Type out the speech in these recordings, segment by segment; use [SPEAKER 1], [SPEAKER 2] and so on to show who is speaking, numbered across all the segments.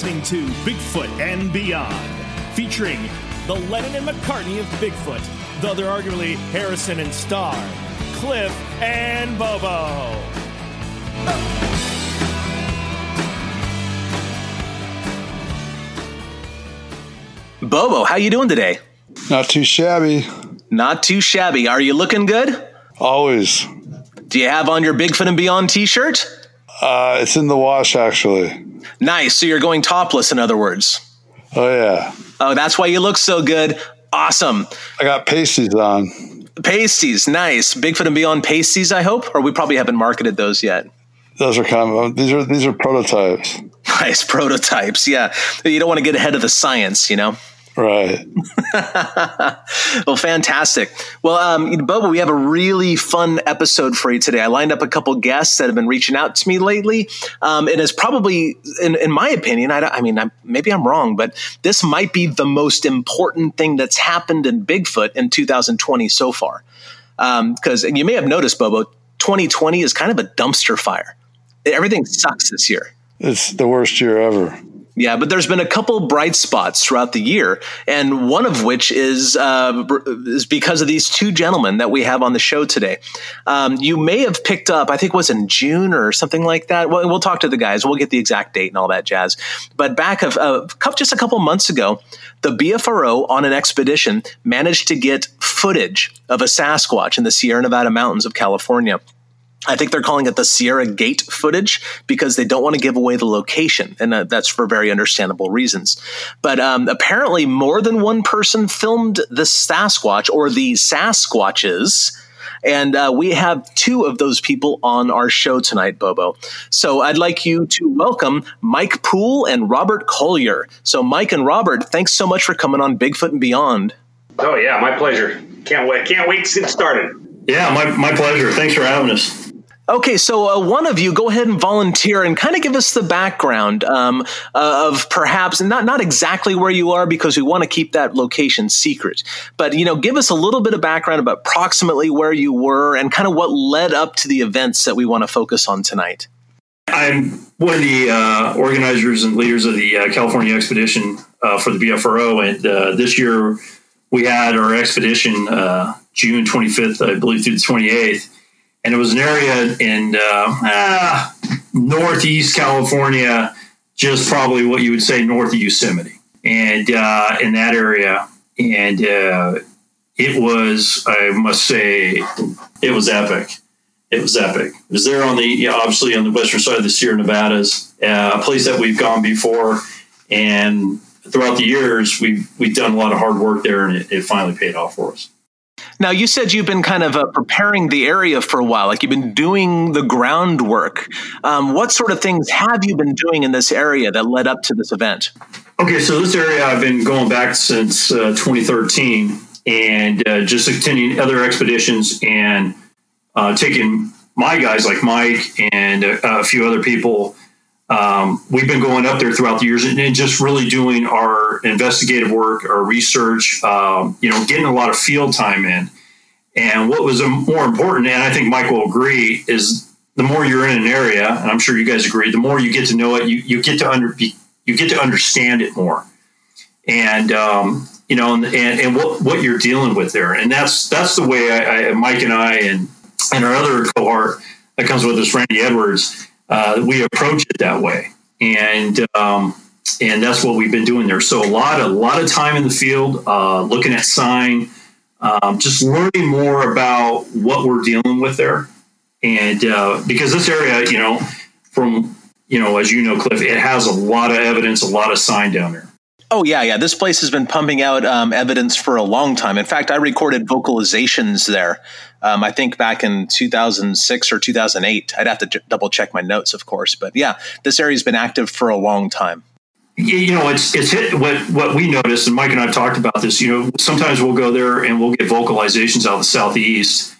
[SPEAKER 1] Listening to Bigfoot and Beyond, featuring the Lennon and McCartney of Bigfoot, the other arguably Harrison and Starr, Cliff and Bobo.
[SPEAKER 2] Bobo, how you doing today?
[SPEAKER 3] Not too shabby.
[SPEAKER 2] Not too shabby. Are you looking good?
[SPEAKER 3] Always.
[SPEAKER 2] Do you have on your Bigfoot and Beyond t-shirt?
[SPEAKER 3] Uh, it's in the wash, actually.
[SPEAKER 2] Nice. So you're going topless, in other words.
[SPEAKER 3] Oh, yeah.
[SPEAKER 2] Oh, that's why you look so good. Awesome.
[SPEAKER 3] I got pasties on.
[SPEAKER 2] Pasties, nice. Bigfoot and Beyond pasties, I hope, or we probably haven't marketed those yet.
[SPEAKER 3] Those are kind of these are these are prototypes.
[SPEAKER 2] Nice prototypes. Yeah, you don't want to get ahead of the science, you know.
[SPEAKER 3] Right.
[SPEAKER 2] well, fantastic. Well, um, Bobo, we have a really fun episode for you today. I lined up a couple guests that have been reaching out to me lately, um, and it's probably, in, in my opinion, I, I mean, I, maybe I'm wrong, but this might be the most important thing that's happened in Bigfoot in 2020 so far. Because um, you may have noticed, Bobo, 2020 is kind of a dumpster fire. Everything sucks this year.
[SPEAKER 3] It's the worst year ever.
[SPEAKER 2] Yeah, but there's been a couple bright spots throughout the year, and one of which is uh, is because of these two gentlemen that we have on the show today. Um, you may have picked up, I think it was in June or something like that. Well, we'll talk to the guys. We'll get the exact date and all that jazz. But back of uh, just a couple months ago, the BFRO on an expedition managed to get footage of a Sasquatch in the Sierra Nevada mountains of California. I think they're calling it the Sierra Gate footage because they don't want to give away the location, and uh, that's for very understandable reasons. But um, apparently, more than one person filmed the Sasquatch or the Sasquatches. And uh, we have two of those people on our show tonight, Bobo. So I'd like you to welcome Mike Poole and Robert Collier. So, Mike and Robert, thanks so much for coming on Bigfoot and Beyond.
[SPEAKER 4] Oh, yeah, my pleasure. Can't wait. Can't wait to get started.
[SPEAKER 5] Yeah, my, my pleasure. Thanks for having us.
[SPEAKER 2] Okay, so uh, one of you go ahead and volunteer and kind of give us the background um, uh, of perhaps not not exactly where you are because we want to keep that location secret, but you know, give us a little bit of background about approximately where you were and kind of what led up to the events that we want to focus on tonight.
[SPEAKER 5] I'm one of the uh, organizers and leaders of the uh, California expedition uh, for the BFRO, and uh, this year we had our expedition June 25th, I believe, through the 28th and it was an area in uh, ah, northeast California, just probably what you would say north of Yosemite, and uh, in that area, and uh, it was, I must say, it was epic. It was epic. It was there on the, obviously on the western side of the Sierra Nevadas, uh, a place that we've gone before, and throughout the years, we've we've done a lot of hard work there, and it, it finally paid off for us.
[SPEAKER 2] Now, you said you've been kind of uh, preparing the area for a while, like you've been doing the groundwork. Um, what sort of things have you been doing in this area that led up to this event?
[SPEAKER 5] Okay, so this area I've been going back since uh, 2013 and uh, just attending other expeditions and uh, taking my guys like Mike and a, a few other people um, we've been going up there throughout the years and, and, just really doing our investigative work, our research, um, you know, getting a lot of field time in. And what was more important, and I think Mike will agree, is the more you're in an area, and I'm sure you guys agree, the more you get to know it, you, you get to under you get to understand it more, and um, you know, and, and, and what what you're dealing with there, and that's that's the way I, I Mike and I and and our other cohort that comes with us, Randy Edwards uh, we approach it that way, and um, and that's what we've been doing there. So a lot, a lot of time in the field, uh, looking at sign, um, just learning more about what we're dealing with there, and uh, because this area, you know, from you know, as you know, Cliff, it has a lot of evidence, a lot of sign down there.
[SPEAKER 2] Oh yeah, yeah. This place has been pumping out um, evidence for a long time. In fact, I recorded vocalizations there Um, I think back in 2006 or 2008. I'd have to j- double check my notes, of course. But yeah, this area's been active for a long time.
[SPEAKER 5] You know, it's it's hit what what we noticed, and Mike and I talked about this. You know, sometimes we'll go there and we'll get vocalizations out of the southeast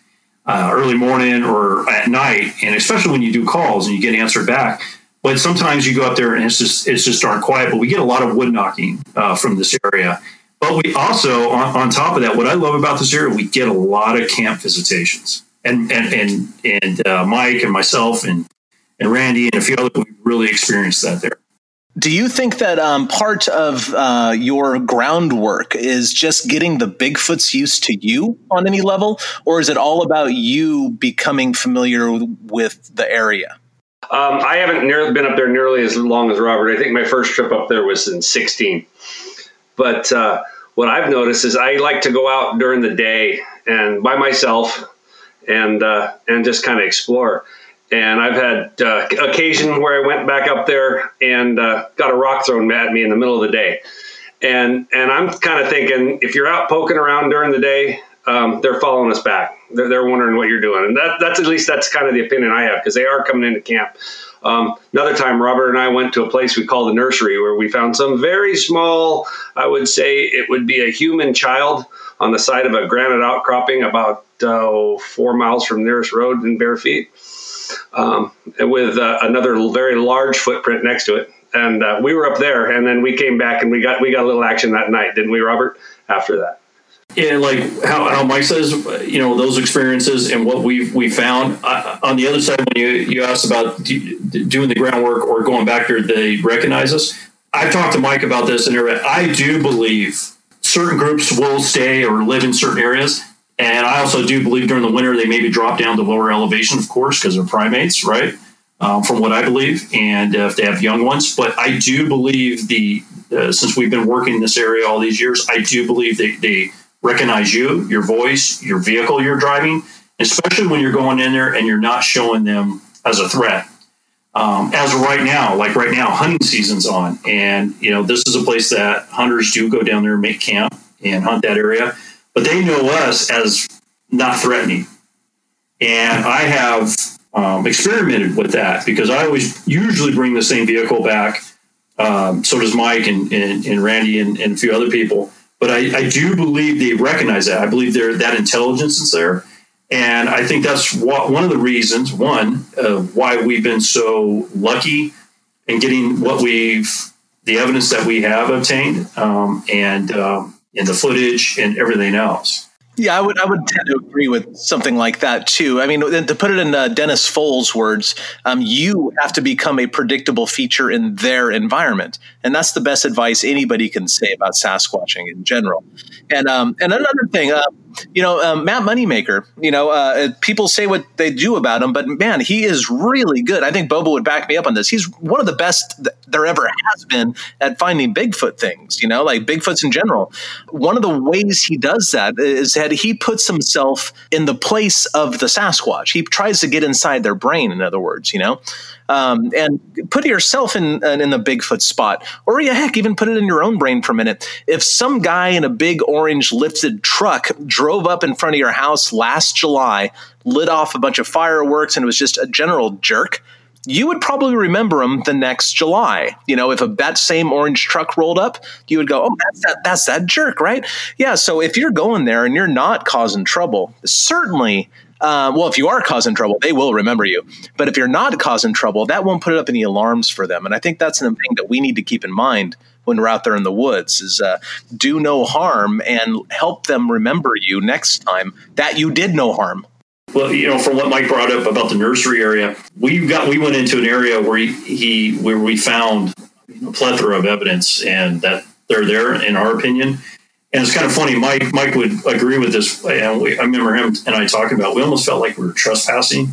[SPEAKER 5] uh, early morning or at night, and especially when you do calls and you get answered back. But sometimes you go up there and it's just it's just darn quiet. But we get a lot of wood knocking uh, from this area. But we also, on, on, top of that, what I love about this area, we get a lot of camp visitations. And and and and uh, Mike and myself and and Randy and a few others, we really experienced that there.
[SPEAKER 2] Do you think that um, part of uh, your groundwork is just getting the Bigfoots used to you on any level, or is it all about you becoming familiar with the area?
[SPEAKER 4] Um, I haven't near, been up there nearly as long as Robert. I think my first trip up there was in 16. But uh, what I've noticed is I like to go out during the day and by myself and uh, and just kind of explore. And I've had uh, occasion where I went back up there and uh, got a rock thrown at me in the middle of the day. And and I'm kind of thinking if you're out poking around during the day, um, they're following us back. They're, they're wondering what you're doing, and that, that's at least that's kind of the opinion I have because they are coming into camp. Um, another time, Robert and I went to a place we call the nursery where we found some very small, I would say it would be a human child on the side of a granite outcropping about uh, four miles from nearest road in bare feet, um, with uh, another very large footprint next to it. And uh, we were up there, and then we came back and we got we got a little action that night, didn't we, Robert? After that.
[SPEAKER 5] Yeah, like how, how Mike says, you know, those experiences and what we we found. On the other side, when you, you asked about doing the groundwork or going back there, they recognize us. I've talked to Mike about this, and I do believe certain groups will stay or live in certain areas. And I also do believe during the winter they maybe drop down to lower elevation, of course, because they're primates, right? Um, from what I believe, and uh, if they have young ones. But I do believe the uh, since we've been working in this area all these years, I do believe they, they recognize you, your voice, your vehicle you're driving, especially when you're going in there and you're not showing them as a threat. Um, as right now, like right now, hunting season's on, and you know this is a place that hunters do go down there and make camp and hunt that area, but they know us as not threatening. And I have um, experimented with that because I always usually bring the same vehicle back. Um, so does Mike and, and, and Randy and, and a few other people but I, I do believe they recognize that. I believe there that intelligence is there, and I think that's what, one of the reasons. One, uh, why we've been so lucky in getting what we've the evidence that we have obtained, um, and um, in the footage and everything else.
[SPEAKER 2] Yeah, I would I would tend to agree with something like that too. I mean, to put it in uh, Dennis Pfohl's words, um, you have to become a predictable feature in their environment, and that's the best advice anybody can say about Sasquatching in general. And um, and another thing, uh, you know, um, Matt Moneymaker, you know, uh, people say what they do about him, but man, he is really good. I think Bobo would back me up on this. He's one of the best there ever has been at finding Bigfoot things, you know, like Bigfoots in general. One of the ways he does that is that he puts himself in the place of the Sasquatch. He tries to get inside their brain, in other words, you know um, and put yourself in in the Bigfoot spot, or yeah, heck, even put it in your own brain for a minute. If some guy in a big orange lifted truck drove up in front of your house last July, lit off a bunch of fireworks, and it was just a general jerk, you would probably remember him the next July. You know, if a, that same orange truck rolled up, you would go, "Oh, that's that that's that jerk, right?" Yeah. So if you're going there and you're not causing trouble, certainly um, well, if you are causing trouble, they will remember you. But if you're not causing trouble, that won't put up any alarms for them. And I think that's an thing that we need to keep in mind when we're out there in the woods is uh, do no harm and help them remember you next time that you did no harm.
[SPEAKER 5] Well, you know, from what Mike brought up about the nursery area, we got we went into an area where he, he where we found a plethora of evidence, and that they're there, in our opinion, and it's kind of funny. Mike Mike would agree with this, and we, I remember him and I talking about. We almost felt like we were trespassing.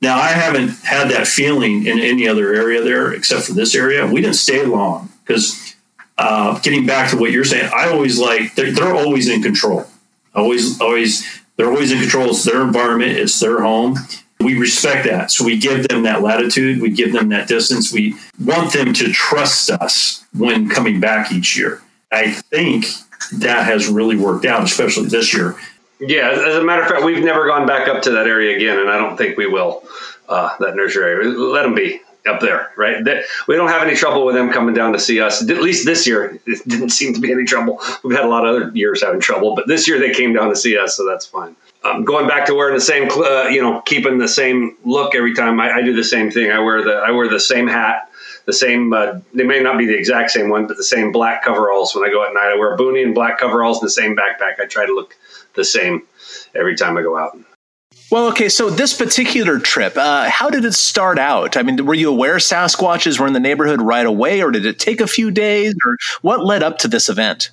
[SPEAKER 5] Now I haven't had that feeling in any other area there except for this area. We didn't stay long because uh, getting back to what you're saying, I always like they're, they're always in control. Always, always, they're always in control. It's their environment. It's their home. We respect that. So we give them that latitude. We give them that distance. We want them to trust us when coming back each year. I think that has really worked out, especially this year.
[SPEAKER 4] Yeah, as a matter of fact, we've never gone back up to that area again, and I don't think we will. Uh, that nursery area, let them be up there, right? We don't have any trouble with them coming down to see us. At least this year, it didn't seem to be any trouble. We've had a lot of other years having trouble, but this year they came down to see us, so that's fine. Um, going back to wearing the same, uh, you know, keeping the same look every time. I, I, do the same thing. I wear the I wear the same hat, the same. Uh, they may not be the exact same one, but the same black coveralls when I go at night. I wear a boonie and black coveralls and the same backpack. I try to look the same every time I go out.
[SPEAKER 2] Well, okay, so this particular trip, uh, how did it start out? I mean, were you aware Sasquatches were in the neighborhood right away, or did it take a few days, or what led up to this event?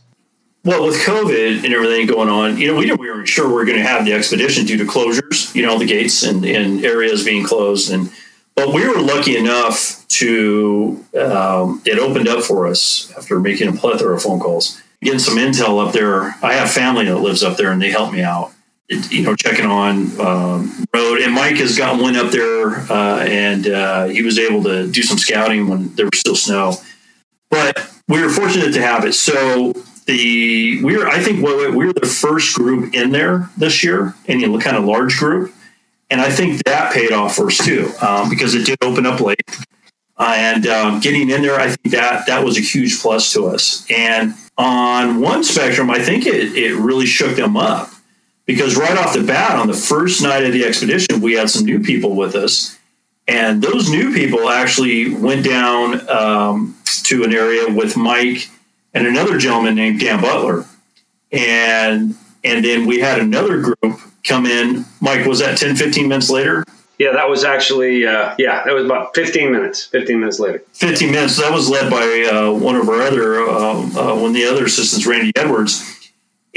[SPEAKER 5] Well, with COVID and everything going on, you know, we, we weren't sure we were going to have the expedition due to closures, you know, the gates and, and areas being closed. And but we were lucky enough to um, it opened up for us after making a plethora of phone calls, getting some intel up there. I have family that lives up there, and they helped me out you know, checking on um, road. And Mike has got one up there, uh, and uh, he was able to do some scouting when there was still snow. But we were fortunate to have it. So the we were, I think, we were the first group in there this year, any kind of large group, and I think that paid off for us too um, because it did open up late. Uh, and um, getting in there, I think that that was a huge plus to us. And on one spectrum, I think it, it really shook them up because right off the bat on the first night of the expedition we had some new people with us. And those new people actually went down um, to an area with mike and another gentleman named dan butler. And and then we had another group come in. Mike was that 10 15 minutes later?
[SPEAKER 4] Yeah that was actually uh, yeah that was about 15 minutes 15 minutes later.
[SPEAKER 5] 15 minutes. That was led by uh, one of our other uh, uh one of the other assistants randy edwards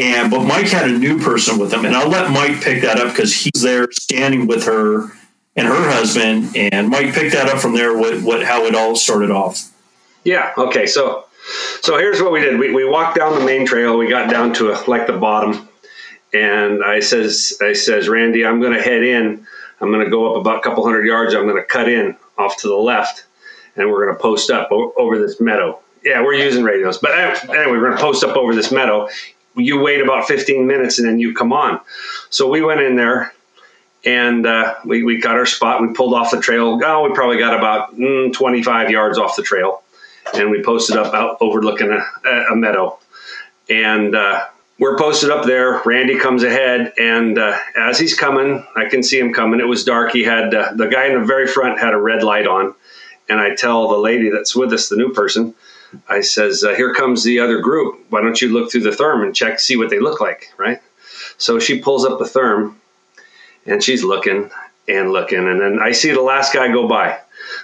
[SPEAKER 5] and but Mike had a new person with him, and I'll let Mike pick that up because he's there standing with her and her husband, and Mike picked that up from there. What what how it all started off?
[SPEAKER 4] Yeah. Okay. So so here's what we did. We we walked down the main trail. We got down to a, like the bottom, and I says I says Randy, I'm going to head in. I'm going to go up about a couple hundred yards. I'm going to cut in off to the left, and we're going to post up over this meadow. Yeah, we're using radios, but eh, anyway, we're going to post up over this meadow you wait about 15 minutes and then you come on. So we went in there and uh, we, we got our spot. We pulled off the trail. Oh, we probably got about mm, 25 yards off the trail. And we posted up out overlooking a, a meadow. And uh, we're posted up there. Randy comes ahead. And uh, as he's coming, I can see him coming. It was dark. He had uh, the guy in the very front had a red light on. And I tell the lady that's with us, the new person, I says, uh, "Here comes the other group. Why don't you look through the therm and check, see what they look like?" Right. So she pulls up the therm, and she's looking and looking, and then I see the last guy go by.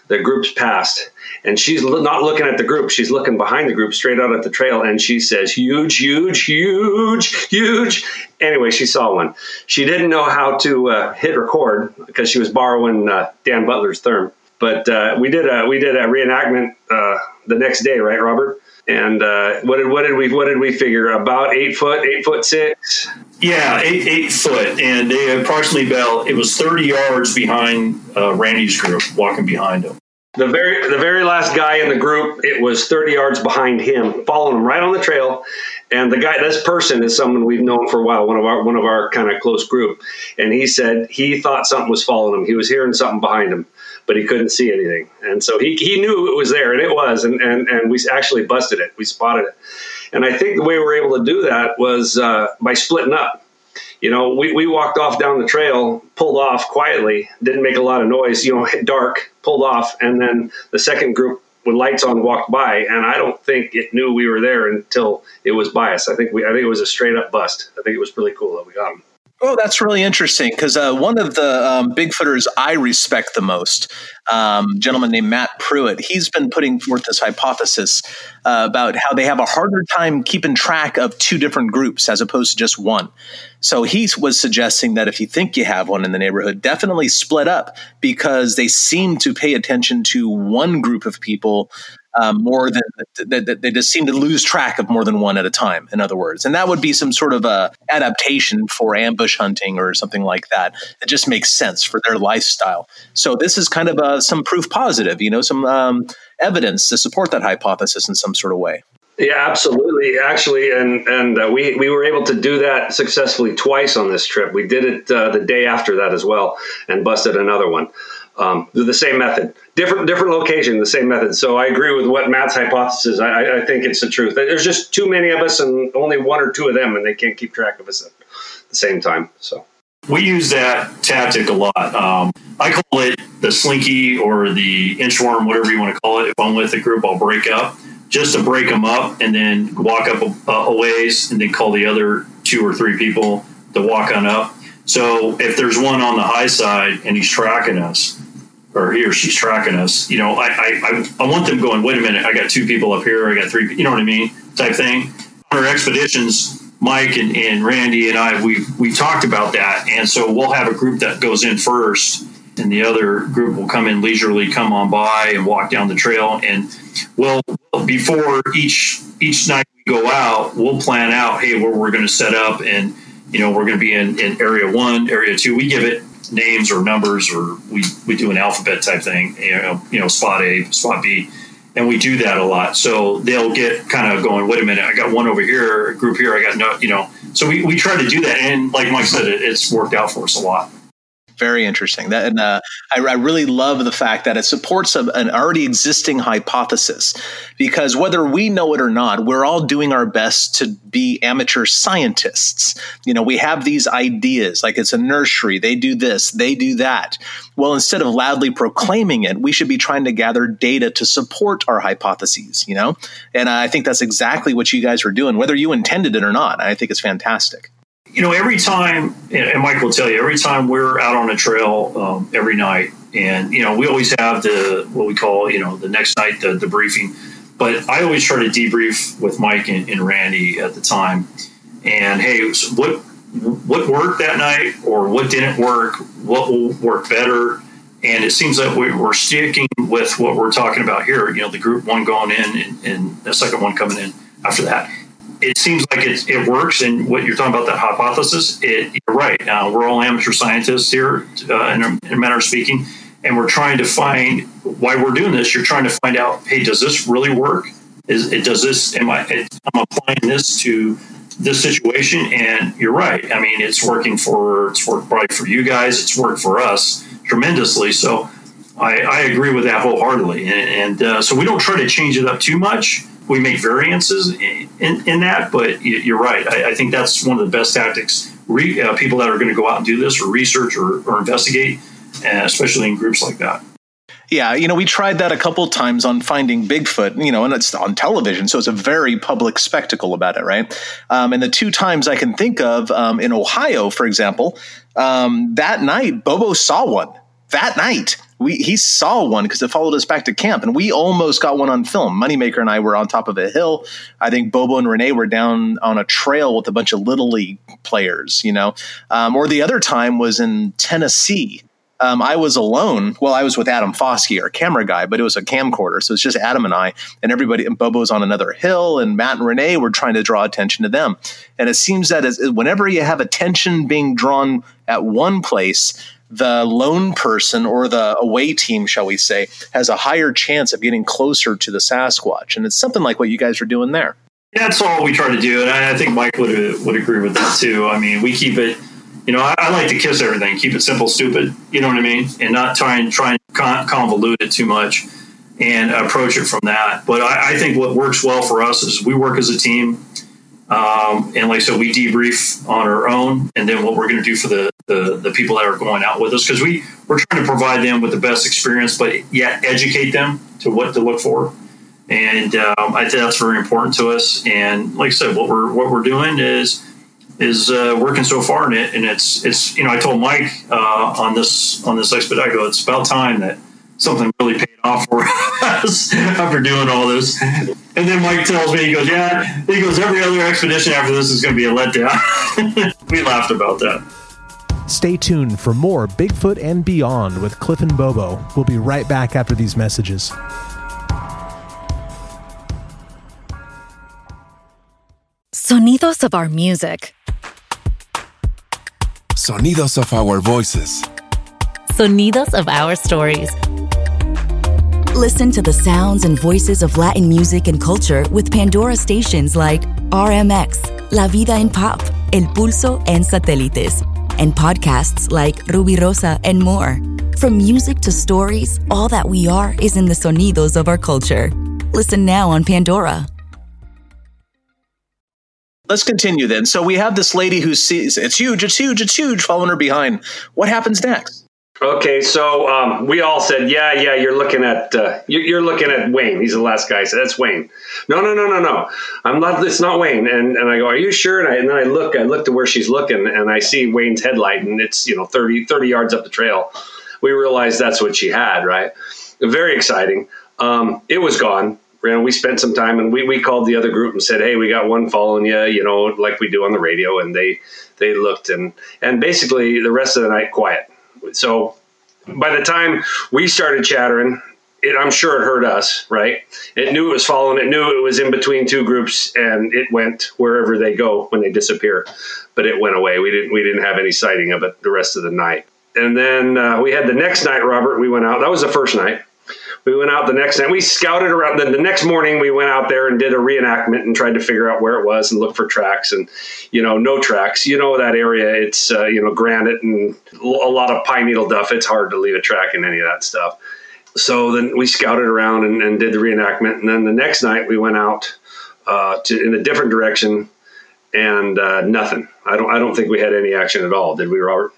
[SPEAKER 4] The group's passed, and she's not looking at the group. She's looking behind the group, straight out at the trail, and she says, "Huge, huge, huge, huge." Anyway, she saw one. She didn't know how to uh, hit record because she was borrowing uh, Dan Butler's therm but uh, we did a we did a reenactment uh, the next day, right, Robert? And uh, what did what did we what did we figure? About eight foot, eight foot six.
[SPEAKER 5] Yeah, eight eight foot, and they approximately about it was thirty yards behind uh, Randy's group, walking behind him.
[SPEAKER 4] The very the very last guy in the group, it was thirty yards behind him, following him right on the trail. And the guy, this person is someone we've known for a while, one of our one of our kind of close group. And he said he thought something was following him. He was hearing something behind him but he couldn't see anything. And so he, he knew it was there, and it was, and, and, and we actually busted it. We spotted it. And I think the way we were able to do that was uh, by splitting up. You know, we, we walked off down the trail, pulled off quietly, didn't make a lot of noise, you know, dark, pulled off, and then the second group with lights on walked by, and I don't think it knew we were there until it was by us. I think we, I think it was a straight up bust. I think it was really cool that we got them.
[SPEAKER 2] Oh, that's really interesting because uh, one of the um, Bigfooters I respect the most, um, gentleman named Matt Pruitt, he's been putting forth this hypothesis uh, about how they have a harder time keeping track of two different groups as opposed to just one. So he was suggesting that if you think you have one in the neighborhood, definitely split up because they seem to pay attention to one group of people um, more than that they just seem to lose track of more than one at a time. In other words, and that would be some sort of a adaptation for ambush hunting or something like that. It just makes sense for their lifestyle. So this is kind of a, some proof positive, you know, some um, evidence to support that hypothesis in some sort of way.
[SPEAKER 4] Yeah, absolutely. Actually, and and uh, we we were able to do that successfully twice on this trip. We did it uh, the day after that as well, and busted another one. Um, the same method, different different location, the same method. So I agree with what Matt's hypothesis. I, I think it's the truth. There's just too many of us, and only one or two of them, and they can't keep track of us at the same time. So
[SPEAKER 5] we use that tactic a lot. Um, I call it the slinky or the inchworm, whatever you want to call it. If I'm with a group, I'll break up just to break them up and then walk up a, a ways and then call the other two or three people to walk on up. So if there's one on the high side and he's tracking us, or he or she's tracking us, you know, I, I, I want them going, wait a minute, I got two people up here, I got three, you know what I mean? Type thing. On our expeditions, Mike and, and Randy and I, we we talked about that. And so we'll have a group that goes in first and the other group will come in leisurely, come on by and walk down the trail. And we'll, before each, each night we go out, we'll plan out, hey, where we're going to set up and, you know, we're going to be in, in area one, area two. We give it names or numbers, or we, we do an alphabet type thing, you know, you know, spot A, spot B. And we do that a lot. So they'll get kind of going, wait a minute, I got one over here, group here, I got no, you know. So we, we try to do that. And like Mike said, it, it's worked out for us a lot
[SPEAKER 2] very interesting. That, and uh, I, I, really love the fact that it supports a, an already existing hypothesis, because whether we know it or not, we're all doing our best to be amateur scientists. You know, we have these ideas, like it's a nursery. They do this, they do that. Well, instead of loudly proclaiming it, we should be trying to gather data to support our hypotheses. You know, and I think that's exactly what you guys were doing, whether you intended it or not. I think it's fantastic
[SPEAKER 5] you know, every time, and Mike will tell you, every time we're out on a trail um, every night, and you know, we always have the what we call, you know, the next night the, the briefing. But I always try to debrief with Mike and, and Randy at the time, and hey, what what worked that night, or what didn't work, what will work better, and it seems that we're sticking with what we're talking about here. You know, the group one going in, and, and the second one coming in after that it seems like it, it works. And what you're talking about, that hypothesis, it, you're right. Uh, we're all amateur scientists here, uh, in, a, in a manner of speaking, and we're trying to find why we're doing this. You're trying to find out, hey, does this really work? Is it does this? Am I? I'm applying this to this situation, and you're right. I mean, it's working for it's worked probably for you guys. It's worked for us tremendously. So. I, I agree with that wholeheartedly, and, and uh, so we don't try to change it up too much we make variances in, in, in that, but you're right. I, I, think that's one of the best tactics. Re, uh, people that are going to go out and do this or research or, or investigate, uh, especially in groups like that.
[SPEAKER 2] Yeah, you know, we tried that a couple times on Finding Bigfoot, you know, and it's on television, so it's a very public spectacle about it, right? Um, and the two times I can think of um, in Ohio, for example, um, that night, Bobo saw one that night we he saw one because it followed us back to camp and we almost got one on film moneymaker and i were on top of a hill i think bobo and renee were down on a trail with a bunch of little league players you know um, or the other time was in tennessee um, I was alone. Well, I was with Adam Foskey, our camera guy, but it was a camcorder. So it's just Adam and I, and everybody, and Bobo's on another hill, and Matt and Renee were trying to draw attention to them. And it seems that as, whenever you have attention being drawn at one place, the lone person or the away team, shall we say, has a higher chance of getting closer to the Sasquatch. And it's something like what you guys are doing there.
[SPEAKER 5] That's all we try to do, and I think Mike would would agree with that too. I mean, we keep it. You know, I, I like to kiss everything, keep it simple, stupid. You know what I mean, and not try and try and convolute it too much, and approach it from that. But I, I think what works well for us is we work as a team um, and like so, we debrief on our own, and then what we're going to do for the, the, the people that are going out with us, because we we're trying to provide them with the best experience, but yet educate them to what to look for. And um, I think that's very important to us. And like I said, what we're what we're doing is is uh, working so far in it, and it's it's you know I told Mike uh, on this on this go, it's about time that something really paid off for us after doing all this. And then Mike tells me, he goes, Yeah, he goes, every other expedition after this is going to be a letdown. we laughed about that.
[SPEAKER 6] Stay tuned for more Bigfoot and Beyond with Cliff and Bobo. We'll be right back after these messages.
[SPEAKER 7] Sonidos of our music.
[SPEAKER 8] Sonidos of our voices.
[SPEAKER 7] Sonidos of our stories
[SPEAKER 8] Listen to the sounds and voices of Latin music and culture with Pandora stations like RMX, La Vida en Pop, El Pulso, and Satélites, and podcasts like Ruby Rosa and more. From music to stories, all that we are is in the sonidos of our culture. Listen now on Pandora.
[SPEAKER 2] Let's continue then. So we have this lady who sees it's huge, it's huge, it's huge, following her behind. What happens next?
[SPEAKER 4] Okay, so um, we all said, "Yeah, yeah, you're looking at uh, you're, you're looking at Wayne." He's the last guy. Said, "That's Wayne." No, no, no, no, no. I'm not. It's not Wayne. And and I go, "Are you sure?" And, I, and then I look. I look to where she's looking, and I see Wayne's headlight, and it's you know 30, 30 yards up the trail. We realized that's what she had. Right. Very exciting. Um, it was gone. We spent some time, and we, we called the other group and said, "Hey, we got one following you," you know, like we do on the radio. And they they looked, and and basically the rest of the night quiet so by the time we started chattering, it, I'm sure it heard us, right? It knew it was following. It knew it was in between two groups, and it went wherever they go when they disappear. But it went away. We didn't. We didn't have any sighting of it the rest of the night. And then uh, we had the next night, Robert. We went out. That was the first night. We went out the next night. We scouted around. Then the next morning, we went out there and did a reenactment and tried to figure out where it was and look for tracks. And you know, no tracks. You know that area. It's uh, you know granite and a lot of pine needle duff. It's hard to leave a track in any of that stuff. So then we scouted around and, and did the reenactment. And then the next night, we went out uh, to in a different direction and uh, nothing. I don't. I don't think we had any action at all. Did we, Robert?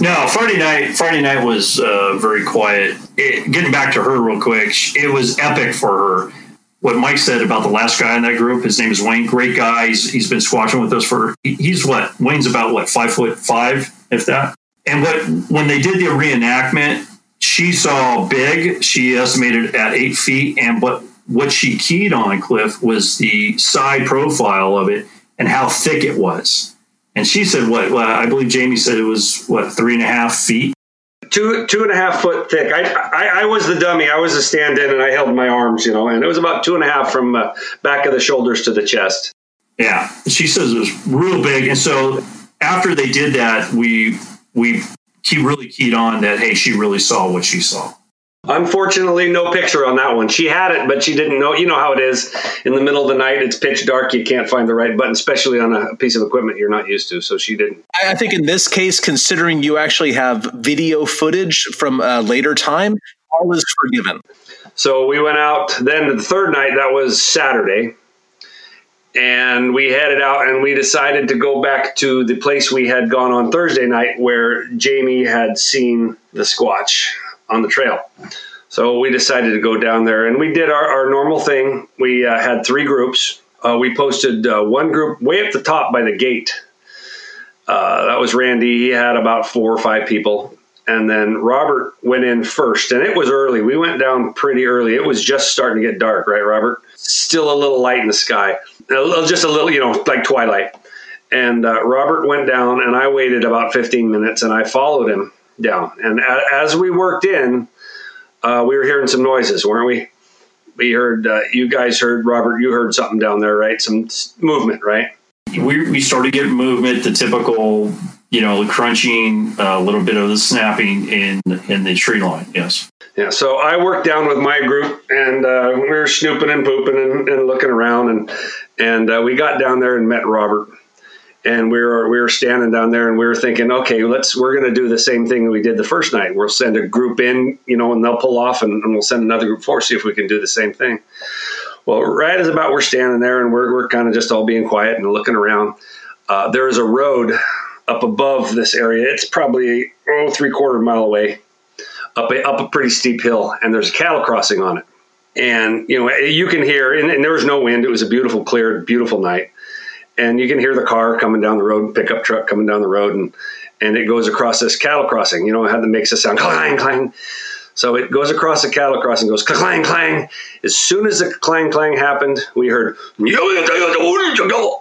[SPEAKER 5] No, Friday night. Friday night was uh, very quiet. It, getting back to her real quick, it was epic for her. What Mike said about the last guy in that group, his name is Wayne. Great guy. He's, he's been squatching with us for. He's what Wayne's about what five foot five, if that. And what when they did the reenactment, she saw big. She estimated at eight feet, and what what she keyed on Cliff was the side profile of it and how thick it was and she said, what? Well, I believe Jamie said it was, what, three and a half feet?
[SPEAKER 4] Two, two and a half foot thick. I, I, I was the dummy. I was the stand in and I held my arms, you know, and it was about two and a half from uh, back of the shoulders to the chest.
[SPEAKER 5] Yeah. She says it was real big. And so after they did that, we, we, he really keyed on that, hey, she really saw what she saw.
[SPEAKER 4] Unfortunately, no picture on that one. She had it, but she didn't know. You know how it is in the middle of the night. It's pitch dark. You can't find the right button, especially on a piece of equipment you're not used to. So she didn't.
[SPEAKER 2] I think in this case, considering you actually have video footage from a later time, all is forgiven.
[SPEAKER 4] So we went out. Then the third night, that was Saturday, and we headed out and we decided to go back to the place we had gone on Thursday night where Jamie had seen the Squatch on the trail. So we decided to go down there and we did our, our normal thing. We uh, had three groups. Uh, we posted uh, one group way up the top by the gate. Uh, that was Randy. He had about four or five people. And then Robert went in first, and it was early. We went down pretty early. It was just starting to get dark, right, Robert? Still a little light in the sky, a little, just a little, you know, like twilight. And uh, Robert went down, and I waited about 15 minutes, and I followed him down. And as we worked in, uh, we were hearing some noises, weren't we? We heard, uh, you guys heard, Robert, you heard something down there, right? Some movement, right?
[SPEAKER 5] We, we started getting movement, the typical, you know, the crunching, a uh, little bit of the snapping in in the tree line. Yes.
[SPEAKER 4] Yeah. So I worked down with my group, and uh, we were snooping and pooping and, and looking around, and and uh, we got down there and met Robert and we were we were standing down there and we were thinking okay let's we're going to do the same thing we did the first night. We'll send a group in you know and they'll pull off and, and we'll send another group forward see if we can do the same thing. Well right as about we're standing there and we're, we're kind of just all being quiet and looking around uh, there is a road up above this area. It's probably oh three quarter mile away up a, up a pretty steep hill and there's a cattle crossing on it. And you know you can hear and, and there was no wind. It was a beautiful clear beautiful night and you can hear the car coming down the road, pickup truck coming down the road, and and it goes across this cattle crossing. You know how that makes a sound clang clang. So it goes across the cattle crossing, goes clang clang. As soon as the clang clang happened, we heard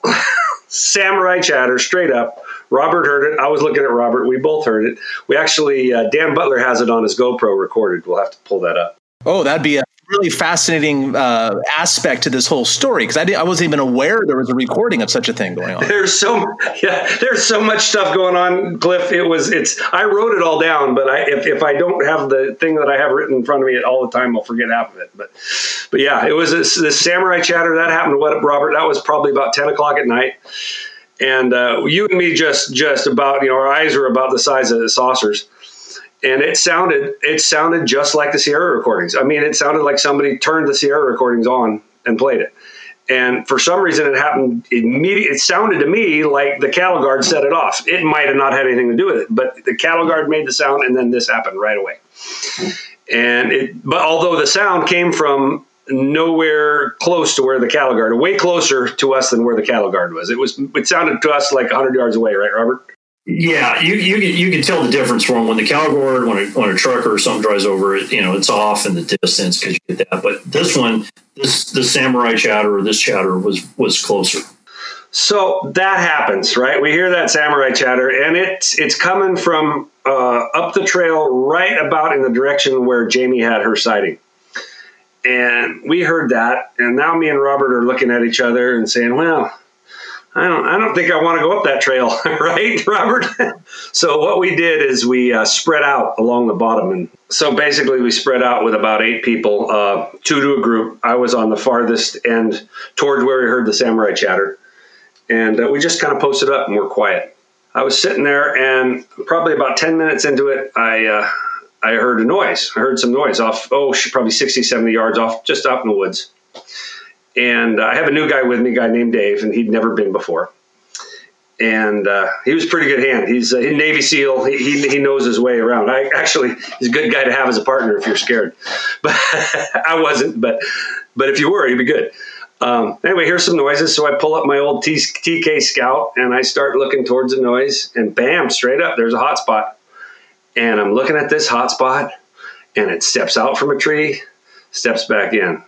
[SPEAKER 4] samurai chatter straight up. Robert heard it. I was looking at Robert. We both heard it. We actually, uh, Dan Butler has it on his GoPro recorded. We'll have to pull that up.
[SPEAKER 2] Oh, that'd be a really fascinating uh, aspect to this whole story because I, I wasn't even aware there was a recording of such a thing going on.
[SPEAKER 4] There's so yeah, there's so much stuff going on, Cliff. It was it's I wrote it all down, but I if, if I don't have the thing that I have written in front of me all the time, I'll forget half of it. But but yeah, it was this, samurai chatter that happened. What Robert? That was probably about ten o'clock at night, and uh, you and me just just about you know our eyes were about the size of the saucers and it sounded it sounded just like the Sierra recordings. I mean, it sounded like somebody turned the Sierra recordings on and played it. And for some reason, it happened immediately. It sounded to me like the cattle guard set it off. It might have not had anything to do with it, but the cattle guard made the sound, and then this happened right away. And it, but although the sound came from nowhere close to where the cattle guard, way closer to us than where the cattle guard was. It was. It sounded to us like 100 yards away, right, Robert?
[SPEAKER 5] Yeah, you you can, you can tell the difference from when the cattle guard when a, when a trucker or something drives over it, you know, it's off in the distance because you get that. But this one, this the samurai chatter or this chatter was was closer.
[SPEAKER 4] So that happens, right? We hear that samurai chatter, and it's it's coming from uh, up the trail, right about in the direction where Jamie had her sighting. And we heard that, and now me and Robert are looking at each other and saying, "Well, I don't, I don't think I want to go up that trail, right, Robert? so what we did is we uh, spread out along the bottom, and so basically we spread out with about eight people, uh, two to a group. I was on the farthest end, towards where we heard the samurai chatter, and uh, we just kind of posted up and we're quiet. I was sitting there, and probably about ten minutes into it, I uh, I heard a noise. I heard some noise off, oh, probably 60, 70 yards off, just out in the woods and uh, I have a new guy with me, guy named Dave, and he'd never been before. And uh, he was pretty good hand. He's a Navy SEAL. He, he, he, knows his way around. I actually he's a good guy to have as a partner if you're scared. But I wasn't. But but if you were, you'd be good. Um, anyway, here's some noises. So I pull up my old T- TK Scout and I start looking towards the noise. And bam, straight up, there's a hot spot. And I'm looking at this hot spot, and it steps out from a tree, steps back in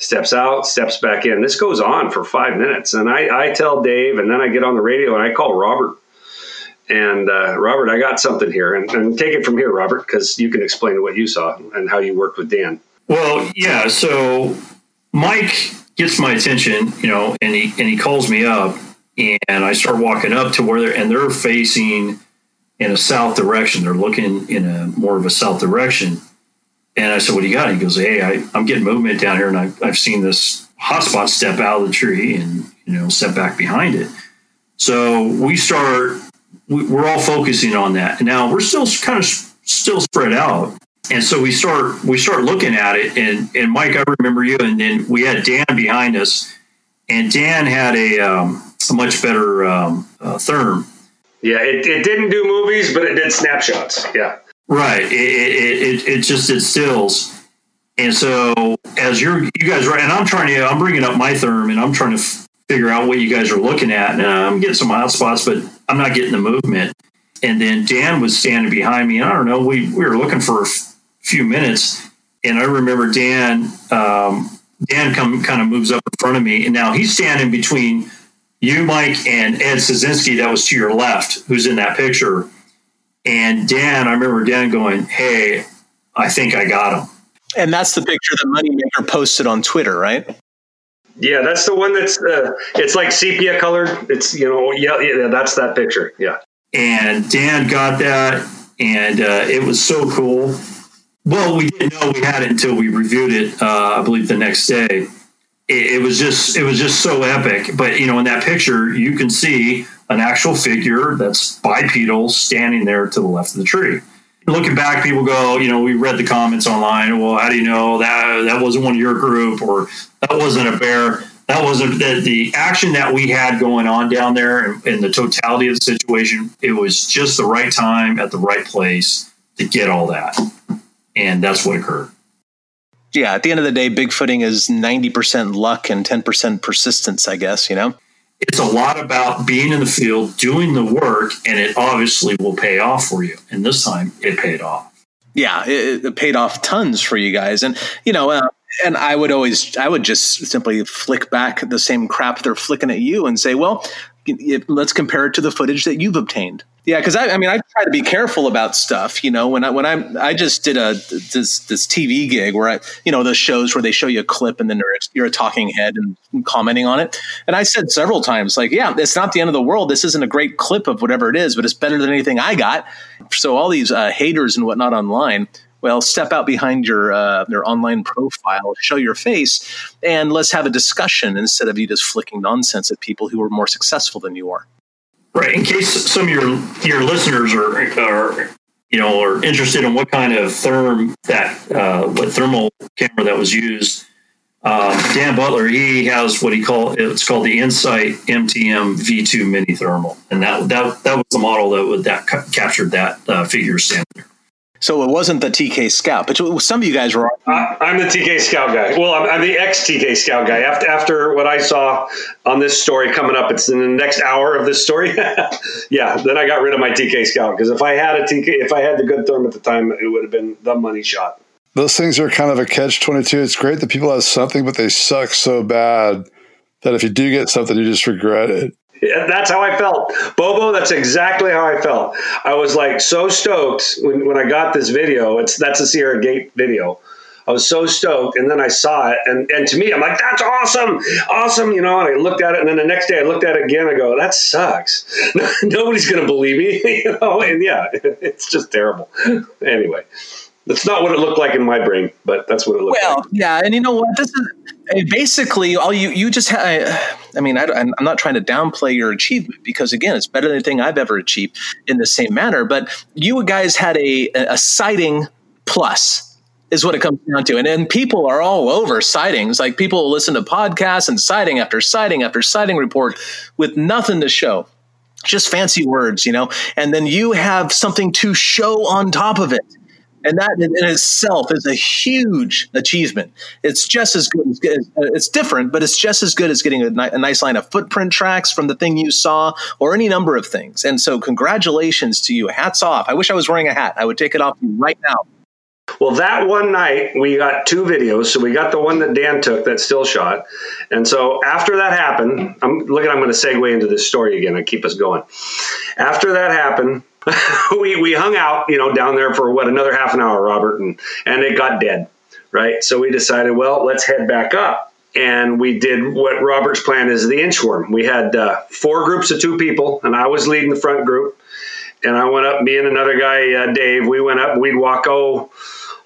[SPEAKER 4] steps out, steps back in. This goes on for five minutes. And I, I tell Dave, and then I get on the radio and I call Robert. And uh, Robert, I got something here. And, and take it from here, Robert, because you can explain what you saw and how you worked with Dan.
[SPEAKER 5] Well, yeah. So Mike gets my attention, you know, and he and he calls me up, and I start walking up to where they're and they're facing in a south direction. They're looking in a more of a south direction and I said, "What do you got?" He goes, "Hey, I, am getting movement down here, and I, I've seen this hotspot step out of the tree and you know step back behind it." So we start. We're all focusing on that. Now we're still kind of still spread out, and so we start we start looking at it. And and Mike, I remember you, and then we had Dan behind us, and Dan had a, um, a much better um, uh, therm.
[SPEAKER 4] Yeah, it, it didn't do movies, but it did snapshots. Yeah.
[SPEAKER 5] Right. It, it, it, it just instills. And so as you're, you guys right, and I'm trying to, I'm bringing up my therm and I'm trying to f- figure out what you guys are looking at. And I'm getting some hot spots, but I'm not getting the movement. And then Dan was standing behind me. And I don't know, we, we were looking for a f- few minutes. And I remember Dan, um, Dan come kind of moves up in front of me. And now he's standing between you, Mike, and Ed Szynski, that was to your left, who's in that picture and Dan, I remember Dan going, Hey, I think I got him.
[SPEAKER 2] And that's the picture that Moneymaker posted on Twitter, right?
[SPEAKER 4] Yeah, that's the one that's uh, it's like sepia colored. It's you know yeah, yeah that's that picture. Yeah.
[SPEAKER 5] And Dan got that, and uh, it was so cool. Well, we didn't know we had it until we reviewed it. Uh, I believe the next day. It, it was just it was just so epic. But you know, in that picture, you can see an actual figure that's bipedal standing there to the left of the tree. Looking back, people go, you know, we read the comments online. Well, how do you know that that wasn't one of your group or that wasn't a bear? That wasn't the, the action that we had going on down there and, and the totality of the situation. It was just the right time at the right place to get all that. And that's what occurred
[SPEAKER 2] yeah, at the end of the day, bigfooting is 90% luck and 10% persistence, I guess, you know?
[SPEAKER 5] It's a lot about being in the field, doing the work, and it obviously will pay off for you. And this time it paid off.
[SPEAKER 2] Yeah, it, it paid off tons for you guys. And, you know, uh, and I would always, I would just simply flick back the same crap they're flicking at you and say, well, let's compare it to the footage that you've obtained. Yeah, because I, I, mean, I try to be careful about stuff. You know, when I when I I just did a this this TV gig where I you know those shows where they show you a clip and then you're a talking head and, commenting on it. And I said several times, like, yeah, it's not the end of the world. This isn't a great clip of whatever it is, but it's better than anything I got. So all these uh, haters and whatnot online, well, step out behind your uh, online profile, show your face, and let's have a discussion instead of you just flicking nonsense at people who are more successful than you are.
[SPEAKER 5] Right. In case some of your your listeners are are you know are interested in what kind of therm that uh, what thermal camera that was used. Um, Dan Butler, he has what he call it's called the Insight MTM V2 Mini Thermal, and that that that was the model that would that captured that uh, figure standard.
[SPEAKER 2] So it wasn't the TK Scout, but some of you guys were.
[SPEAKER 4] I'm the TK Scout guy. Well, I'm, I'm the ex TK Scout guy. After after what I saw on this story coming up, it's in the next hour of this story. yeah, then I got rid of my TK Scout because if I had a TK, if I had the good therm at the time, it would have been the money shot.
[SPEAKER 3] Those things are kind of a catch twenty two. It's great that people have something, but they suck so bad that if you do get something, you just regret it.
[SPEAKER 4] That's how I felt. Bobo, that's exactly how I felt. I was like so stoked when, when I got this video. It's that's a Sierra Gate video. I was so stoked, and then I saw it, and, and to me, I'm like, "That's awesome, awesome!" You know. And I looked at it, and then the next day, I looked at it again. I go, "That sucks. Nobody's to believe me." you know. And yeah, it's just terrible. anyway, that's not what it looked like in my brain, but that's what it looked
[SPEAKER 2] well,
[SPEAKER 4] like.
[SPEAKER 2] Well, yeah, and you know what? This is eh, basically all you you just have. Eh, I mean, I, am not trying to downplay your achievement because again, it's better than anything I've ever achieved in the same manner. But you guys had a a sighting plus is what it comes down to. And then people are all over sightings. Like people listen to podcasts and sighting after sighting after sighting report with nothing to show. Just fancy words, you know, and then you have something to show on top of it and that in, itself is a huge achievement. It's just as good. As, uh, it's different, but it's just as good as getting a, a, nice line of footprint tracks from the thing you saw, or any number of things. And so, congratulations to you. Hats off. I wish I was wearing a hat. I would take it off right now.
[SPEAKER 4] Well, that one night we got two videos. So we got the one that Dan took that still shot. And so after that happened, I'm looking, I'm going to segue into this story again and keep us going. After that happened, we, we hung out, you know, down there for what, another half an hour, Robert, and, and it got dead. Right. So we decided, well, let's head back up. And we did what Robert's plan is the inchworm. We had uh, four groups of two people, and I was leading the front group. And I went up, me and another guy, uh, Dave, we went up, we'd walk, oh,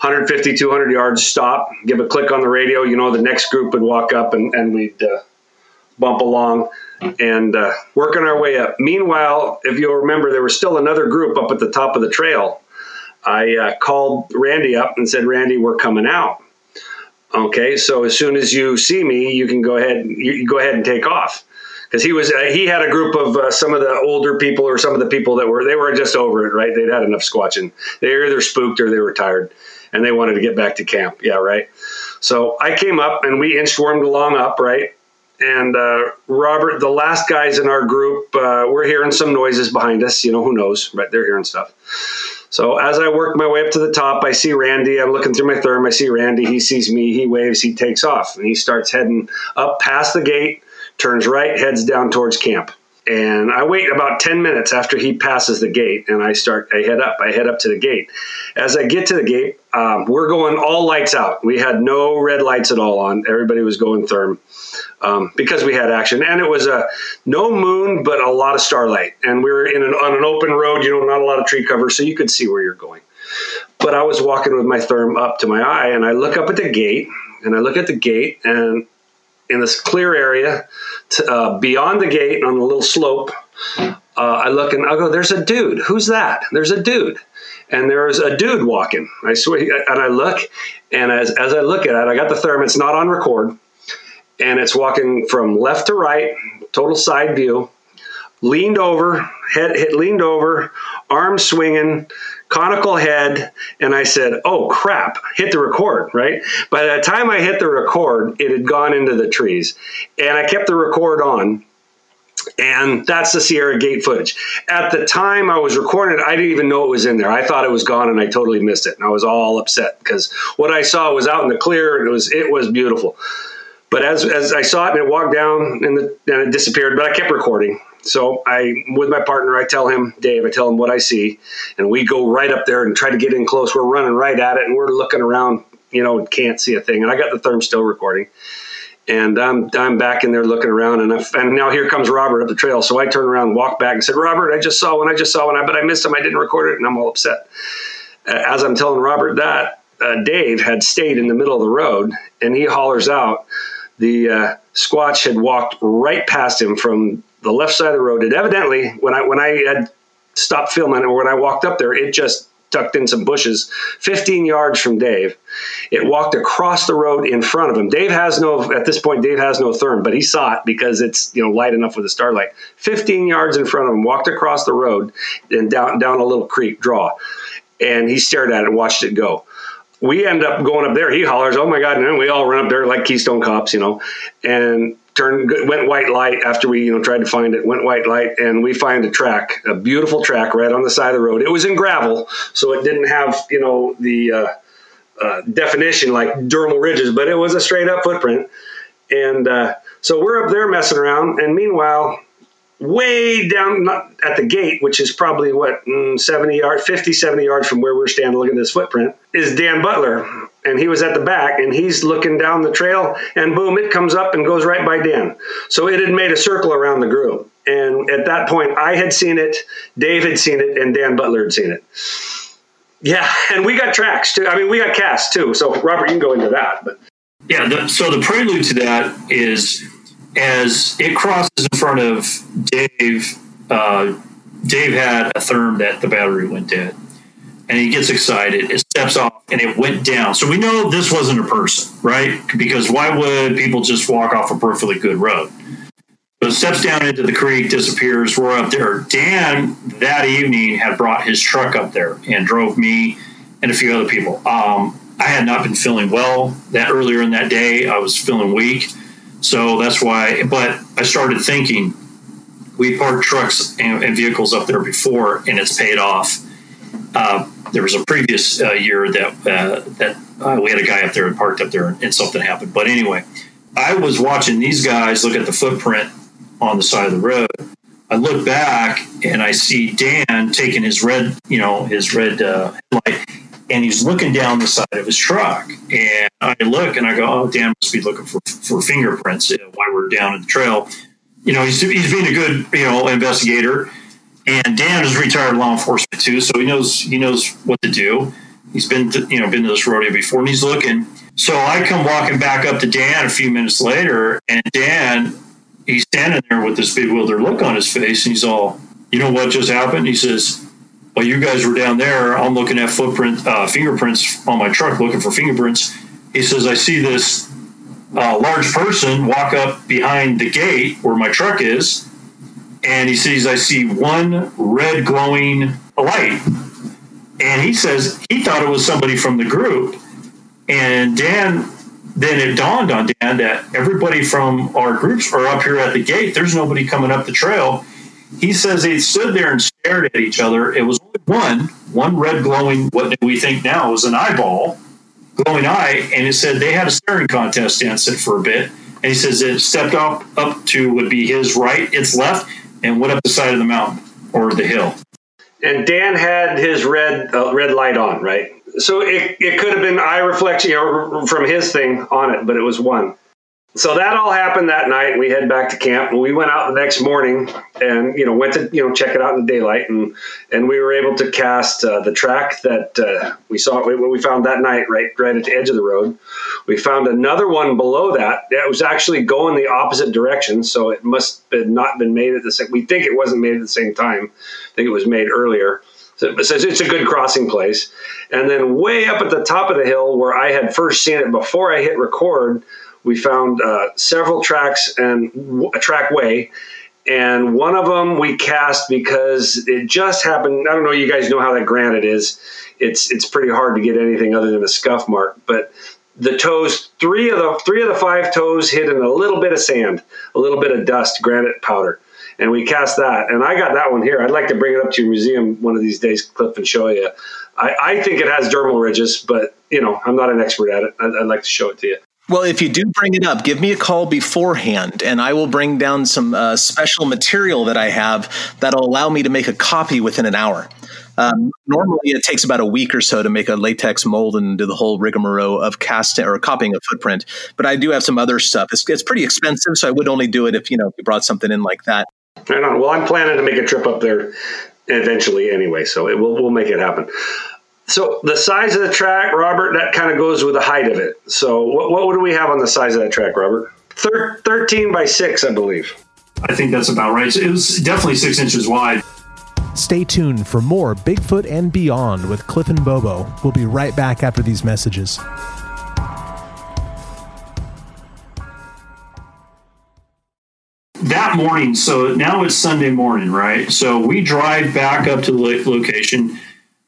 [SPEAKER 4] 150, 200 yards, stop, give a click on the radio. You know, the next group would walk up and, and we'd uh, bump along and uh, working our way up. Meanwhile, if you'll remember, there was still another group up at the top of the trail. I uh, called Randy up and said, Randy, we're coming out. Okay, so as soon as you see me, you can go ahead. You go ahead and take off because he was uh, he had a group of uh, some of the older people or some of the people that were they were just over it, right? They'd had enough squatching. They were either spooked or they were tired and they wanted to get back to camp. Yeah, right. So I came up and we inchwormed along up, right? And uh, Robert, the last guys in our group, uh, we're hearing some noises behind us. You know, who knows, right? They're hearing stuff. So as I work my way up to the top, I see Randy. I'm looking through my therm. I see Randy. He sees me. He waves. He takes off and he starts heading up past the gate, turns right, heads down towards camp and I wait about 10 minutes after he passes the gate and I start, I head up, I head up to the gate. As I get to the gate, um, we're going all lights out. We had no red lights at all on. Everybody was going therm um, because we had action. And it was a no moon, but a lot of starlight. And we were in an, on an open road, you know, not a lot of tree cover, so you could see where you're going. But I was walking with my therm up to my eye and I look up at the gate and I look at the gate and in this clear area to, uh, beyond the gate on a little slope. Uh, I look and I go, "There's a dude. Who's that? There's a dude." And there's a dude walking. I swear, and I look, and as as I look at it, I got the therm. It's not on record, and it's walking from left to right, total side view. Leaned over, head, head leaned over, arms swinging, conical head, and I said, "Oh crap!" Hit the record. Right. By the time I hit the record, it had gone into the trees, and I kept the record on. And that's the Sierra Gate footage. At the time I was recording it, I didn't even know it was in there. I thought it was gone, and I totally missed it. And I was all upset because what I saw was out in the clear, and it was it was beautiful. But as as I saw it, and it walked down, and, the, and it disappeared. But I kept recording, So I, with my partner, I tell him, Dave, I tell him what I see, and we go right up there and try to get in close. We're running right at it, and we're looking around, you know, can't see a thing. And I got the therm still recording, and I'm I'm back in there looking around, and I, and now here comes Robert up the trail. So I turn around, walk back, and said, Robert, I just saw one, I just saw one, but I missed him. I didn't record it, and I'm all upset. As I'm telling Robert that, uh, Dave had stayed in the middle of the road, and he hollers out. The uh, Squatch had walked right past him from the left side of the road. And evidently, when I when I had stopped filming or when I walked up there, it just tucked in some bushes 15 yards from Dave. It walked across the road in front of him. Dave has no, at this point, Dave has no therm, but he saw it because it's, you know, light enough with the starlight. 15 yards in front of him, walked across the road and down, down a little creek draw. And he stared at it and watched it go we end up going up there. He hollers, "Oh my god!" And we all run up there like Keystone cops, you know, and turned went white light after we you know tried to find it. Went white light, and we find a track, a beautiful track right on the side of the road. It was in gravel, so it didn't have you know the uh, uh, definition like dermal ridges, but it was a straight up footprint. And uh, so we're up there messing around, and meanwhile, way down at the gate, which is probably what, mm, 70 yards, 50, 70 yards from where we're standing looking at this footprint, is Dan Butler. And he was at the back and he's looking down the trail and boom, it comes up and goes right by Dan. So it had made a circle around the group. And at that point, I had seen it, Dave had seen it, and Dan Butler had seen it. Yeah, and we got tracks too. I mean, we got casts too. So Robert, you can go into that. But
[SPEAKER 5] yeah, the, so the prelude to that is as it crosses in front of Dave, uh, Dave had a therm that the battery went dead. And he gets excited. It steps off and it went down. So we know this wasn't a person, right? Because why would people just walk off a perfectly good road? So steps down into the creek, disappears. We're up there. Dan that evening had brought his truck up there and drove me and a few other people. Um, I had not been feeling well that earlier in that day. I was feeling weak. So that's why, but I started thinking we parked trucks and, and vehicles up there before and it's paid off. Uh, there was a previous uh, year that uh, that uh, we had a guy up there and parked up there and something happened. But anyway, I was watching these guys look at the footprint on the side of the road. I look back and I see Dan taking his red, you know, his red uh, headlight and he's looking down the side of his truck. And I look and I go, oh, Dan must be looking for, for fingerprints while we're down in the trail. You know, he's, he's being a good, you know, investigator. And Dan is retired law enforcement too, so he knows he knows what to do. He's been, to, you know, been to this rodeo before, and he's looking. So I come walking back up to Dan a few minutes later, and Dan, he's standing there with this bewildered look on his face, and he's all, "You know what just happened?" He says, while you guys were down there, I'm looking at footprint uh, fingerprints on my truck, looking for fingerprints. He says, I see this uh, large person walk up behind the gate where my truck is, and he sees I see one red glowing light, and he says he thought it was somebody from the group. And Dan, then it dawned on Dan that everybody from our groups are up here at the gate. There's nobody coming up the trail. He says they stood there and stared at each other. It was one, one red glowing, what we think now is an eyeball, glowing eye, and it said they had a staring contest danced it for a bit. And he says it stepped up up to would be his right, its left, and went up the side of the mountain or the hill.
[SPEAKER 4] And Dan had his red uh, red light on, right? So it, it could have been eye reflection from his thing on it, but it was one so that all happened that night. We head back to camp. We went out the next morning and you know went to you know check it out in the daylight, and and we were able to cast uh, the track that uh, we saw. We, we found that night right right at the edge of the road. We found another one below that. It was actually going the opposite direction, so it must have not been made at the same. We think it wasn't made at the same time. I think it was made earlier. So it's a good crossing place. And then way up at the top of the hill, where I had first seen it before I hit record we found uh, several tracks and a trackway and one of them we cast because it just happened. I don't know. You guys know how that granite is. It's it's pretty hard to get anything other than a scuff mark. But the toes, three of the three of the five toes hit in a little bit of sand, a little bit of dust, granite powder, and we cast that. And I got that one here. I'd like to bring it up to your museum one of these days, Cliff, and show you. I, I think it has dermal ridges, but you know I'm not an expert at it. I'd, I'd like to show it to you.
[SPEAKER 2] Well, if you do bring it up, give me a call beforehand, and I will bring down some uh, special material that I have that'll allow me to make a copy within an hour. Um, normally, it takes about a week or so to make a latex mold and do the whole rigmarole of casting or copying a footprint. But I do have some other stuff. It's, it's pretty expensive, so I would only do it if you know if you brought something in like that.
[SPEAKER 4] Right on. Well, I'm planning to make a trip up there eventually anyway, so it will we'll make it happen. So the size of the track, Robert, that kind of goes with the height of it. So what, what do we have on the size of that track, Robert? Thir- 13 by 6, I believe.
[SPEAKER 5] I think that's about right. It was definitely six inches wide.
[SPEAKER 6] Stay tuned for more Bigfoot and Beyond with Cliff and Bobo. We'll be right back after these messages.
[SPEAKER 5] That morning, so now it's Sunday morning, right? So we drive back up to the location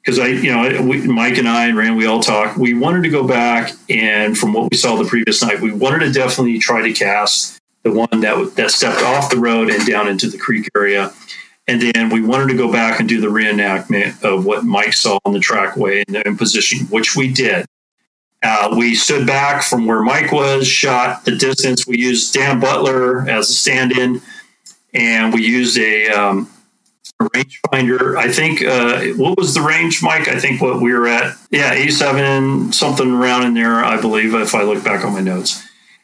[SPEAKER 5] because I, you know, we, Mike and I and Rand, we all talk. We wanted to go back, and from what we saw the previous night, we wanted to definitely try to cast the one that that stepped off the road and down into the creek area, and then we wanted to go back and do the reenactment of what Mike saw on the trackway and the position, which we did. Uh, we stood back from where Mike was, shot the distance. We used Dan Butler as a stand-in, and we used a um, rangefinder. I think uh, what was the range, Mike? I think what we were at, yeah, 87, something around in there, I believe, if I look back on my notes.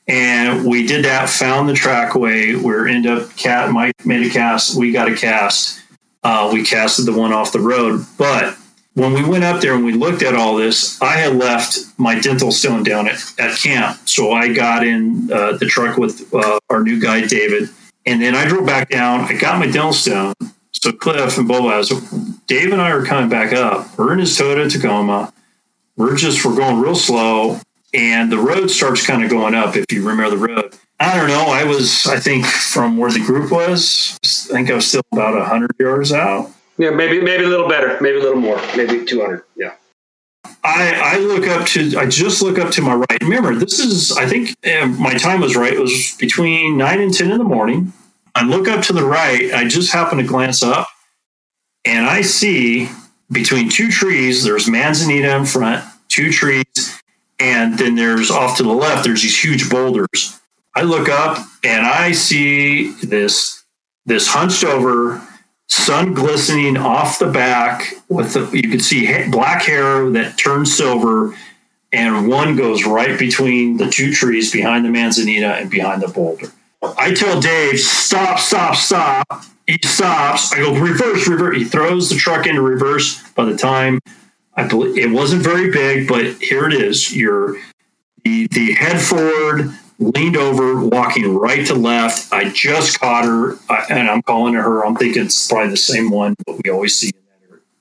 [SPEAKER 5] And we did that, found the trackway. We're end up cat. Mike made a cast. We got a cast. Uh, we casted the one off the road. But when we went up there and we looked at all this, I had left my dental stone down at, at camp. So I got in uh, the truck with uh, our new guy, David. And then I drove back down. I got my dental stone so Cliff and Boaz, Dave and I are coming back up. We're in his Toyota Tacoma. We're just we're going real slow, and the road starts kind of going up. If you remember the road, I don't know. I was I think from where the group was. I think I was still about hundred yards out.
[SPEAKER 4] Yeah, maybe maybe a little better, maybe a little more, maybe two hundred. Yeah.
[SPEAKER 5] I, I look up to I just look up to my right. Remember, this is I think my time was right. It was between nine and ten in the morning. I look up to the right. I just happen to glance up and I see between two trees, there's manzanita in front, two trees, and then there's off to the left, there's these huge boulders. I look up and I see this this hunched over, sun glistening off the back with the, you can see black hair that turns silver, and one goes right between the two trees behind the manzanita and behind the boulder. I tell Dave, stop, stop, stop. He stops. I go, reverse, reverse. He throws the truck into reverse. By the time I believe it wasn't very big, but here it is. You're the, the head forward, leaned over, walking right to left. I just caught her, and I'm calling to her. I'm thinking it's probably the same one, but we always see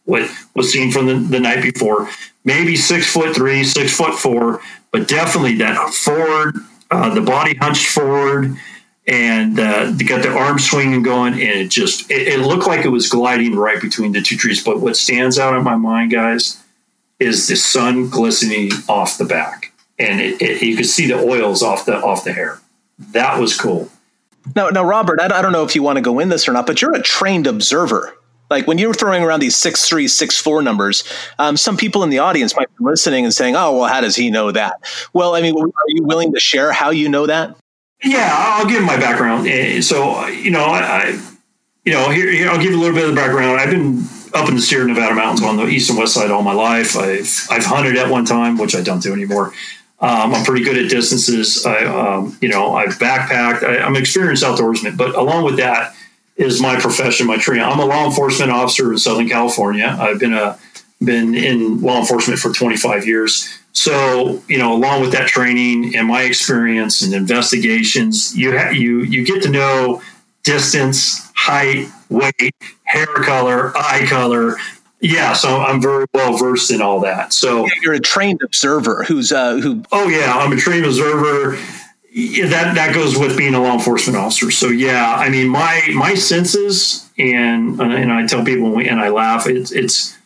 [SPEAKER 5] what was seen from the, the night before. Maybe six foot three, six foot four, but definitely that forward, uh, the body hunched forward and uh, they got the arm swinging going, and it just it, it, looked like it was gliding right between the two trees. But what stands out in my mind, guys, is the sun glistening off the back, and it, it, you could see the oils off the off the hair. That was cool.
[SPEAKER 2] Now, now, Robert, I, I don't know if you want to go in this or not, but you're a trained observer. Like when you're throwing around these six three, six four numbers, um, some people in the audience might be listening and saying, "Oh, well, how does he know that?" Well, I mean, are you willing to share how you know that?
[SPEAKER 5] Yeah, I'll give my background. Eh, so, you know, I, you know, here, here, I'll give you a little bit of the background. I've been up in the Sierra Nevada mountains on the east and west side all my life. I've I've hunted at one time, which I don't do anymore. Um, I'm pretty good at distances. I, um, you know, I've backpacked. I, am experienced outdoorsman, but along with that is my profession, my training. I'm a law enforcement officer in Southern California. I've been a been in law enforcement for 25 years. So, you know, along with that training and my experience and investigations, you ha- you you get to know distance, height, weight, hair color, eye color. Yeah, so I'm very well versed in all that. So
[SPEAKER 2] you're a trained observer who's uh, who.
[SPEAKER 5] Oh yeah, I'm a trained observer. That that goes with being a law enforcement officer. So yeah, I mean my my senses and and I tell people and I laugh. It's it's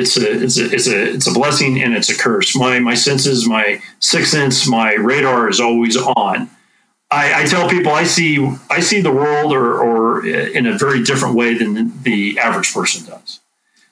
[SPEAKER 5] it's a it's a it's a it's a blessing and it's a curse. My my senses, my sixth sense, my radar is always on. I, I tell people I see I see the world or, or in a very different way than the average person does.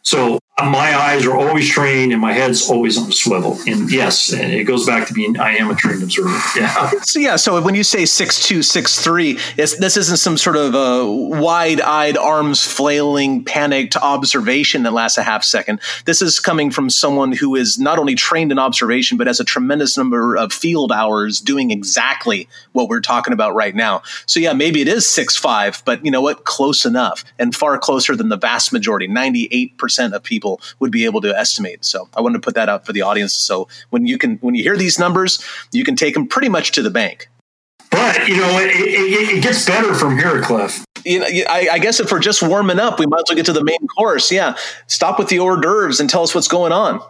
[SPEAKER 5] So my eyes are always trained and my head's always on a swivel. And yes, it goes back to being I am a trained observer. Yeah.
[SPEAKER 2] So yeah, so when you say six two six three, this isn't some sort of a wide-eyed, arms flailing, panicked observation that lasts a half second. This is coming from someone who is not only trained in observation, but has a tremendous number of field hours doing exactly what we're talking about right now. So yeah, maybe it is six five, but you know what? Close enough, and far closer than the vast majority, ninety eight percent of people people would be able to estimate. So I wanted to put that out for the audience. So when you can when you hear these numbers, you can take them pretty much to the bank.
[SPEAKER 5] But you know, it, it, it gets better from here, Cliff.
[SPEAKER 2] You know, I, I, guess if we're just warming up, we might as well get to the main course. Yeah, stop with the hors d'oeuvres and tell us what's going on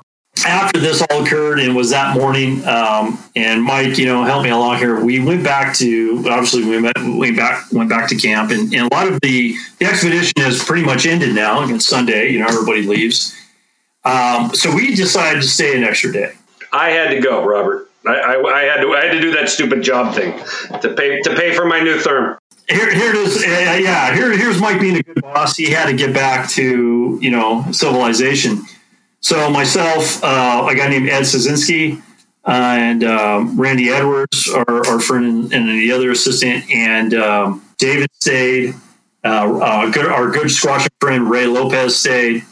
[SPEAKER 5] after this all occurred and was that morning um, and mike you know helped me along here we went back to obviously we went, went back went back to camp and, and, a lot of the the expedition has pretty much ended now it's sunday you know everybody leaves um, so we decided to stay an extra day
[SPEAKER 4] i had to go robert I, I, I, had to I had to do that stupid job thing to pay to pay for my new therm.
[SPEAKER 5] Here, here it is. Uh, yeah, here, here's Mike being a good boss. He had to get back to you know civilization. So myself, uh, a guy named Ed Szynski, uh, and um, Randy Edwards, our, our friend and, and, the other assistant, and um, David stayed. Uh, uh good, our good squatch friend Ray Lopez stayed.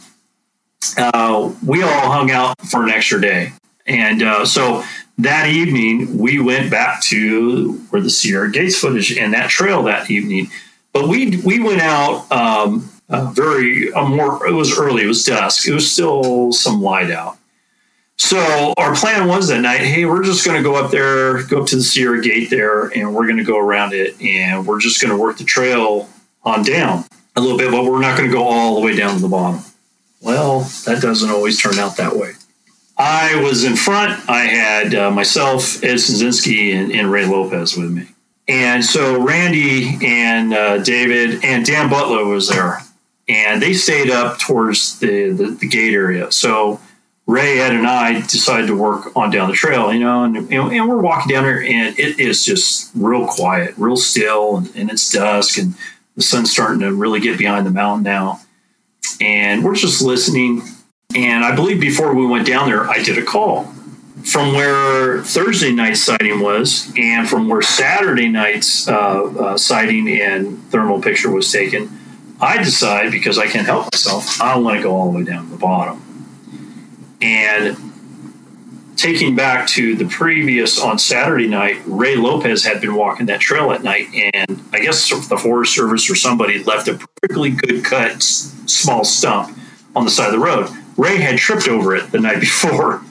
[SPEAKER 5] Uh, we all hung out for an extra day, and uh, so that evening we went back to where the Sierra Gates footage and that trail that evening. But we we went out um, very more. It was early. It was dusk. It was still some light out. So our plan was that night. Hey, we're just going to go up there, go up to the Sierra Gate there, and we're going to go around it, and we're just going to work the trail on down a little bit, but we're not going to go all the way down to the bottom. Well, that doesn't always turn out that way. I was in front. I had uh, myself, Ed Szynski, and, and Ray Lopez with me. And so Randy and uh, David and Dan Butler was there and they stayed up towards the, the, the, gate area. So Ray, Ed, and I decided to work on down the trail, you know, and, and we're walking down there, and it is just real quiet, real still, and, and it's dusk, and the sun's starting to really get behind the mountain now. And we're just listening. And I believe before we went down there, I did a call from where Thursday night sighting was, and from where Saturday night's uh, uh, sighting and thermal picture was taken I decide because I can't help myself, I don't want to go all the way down to the bottom. And taking back to the previous on Saturday night, Ray Lopez had been walking that trail at night, and I guess the Forest Service or somebody left a perfectly good cut small stump on the side of the road. Ray had tripped over it the night before.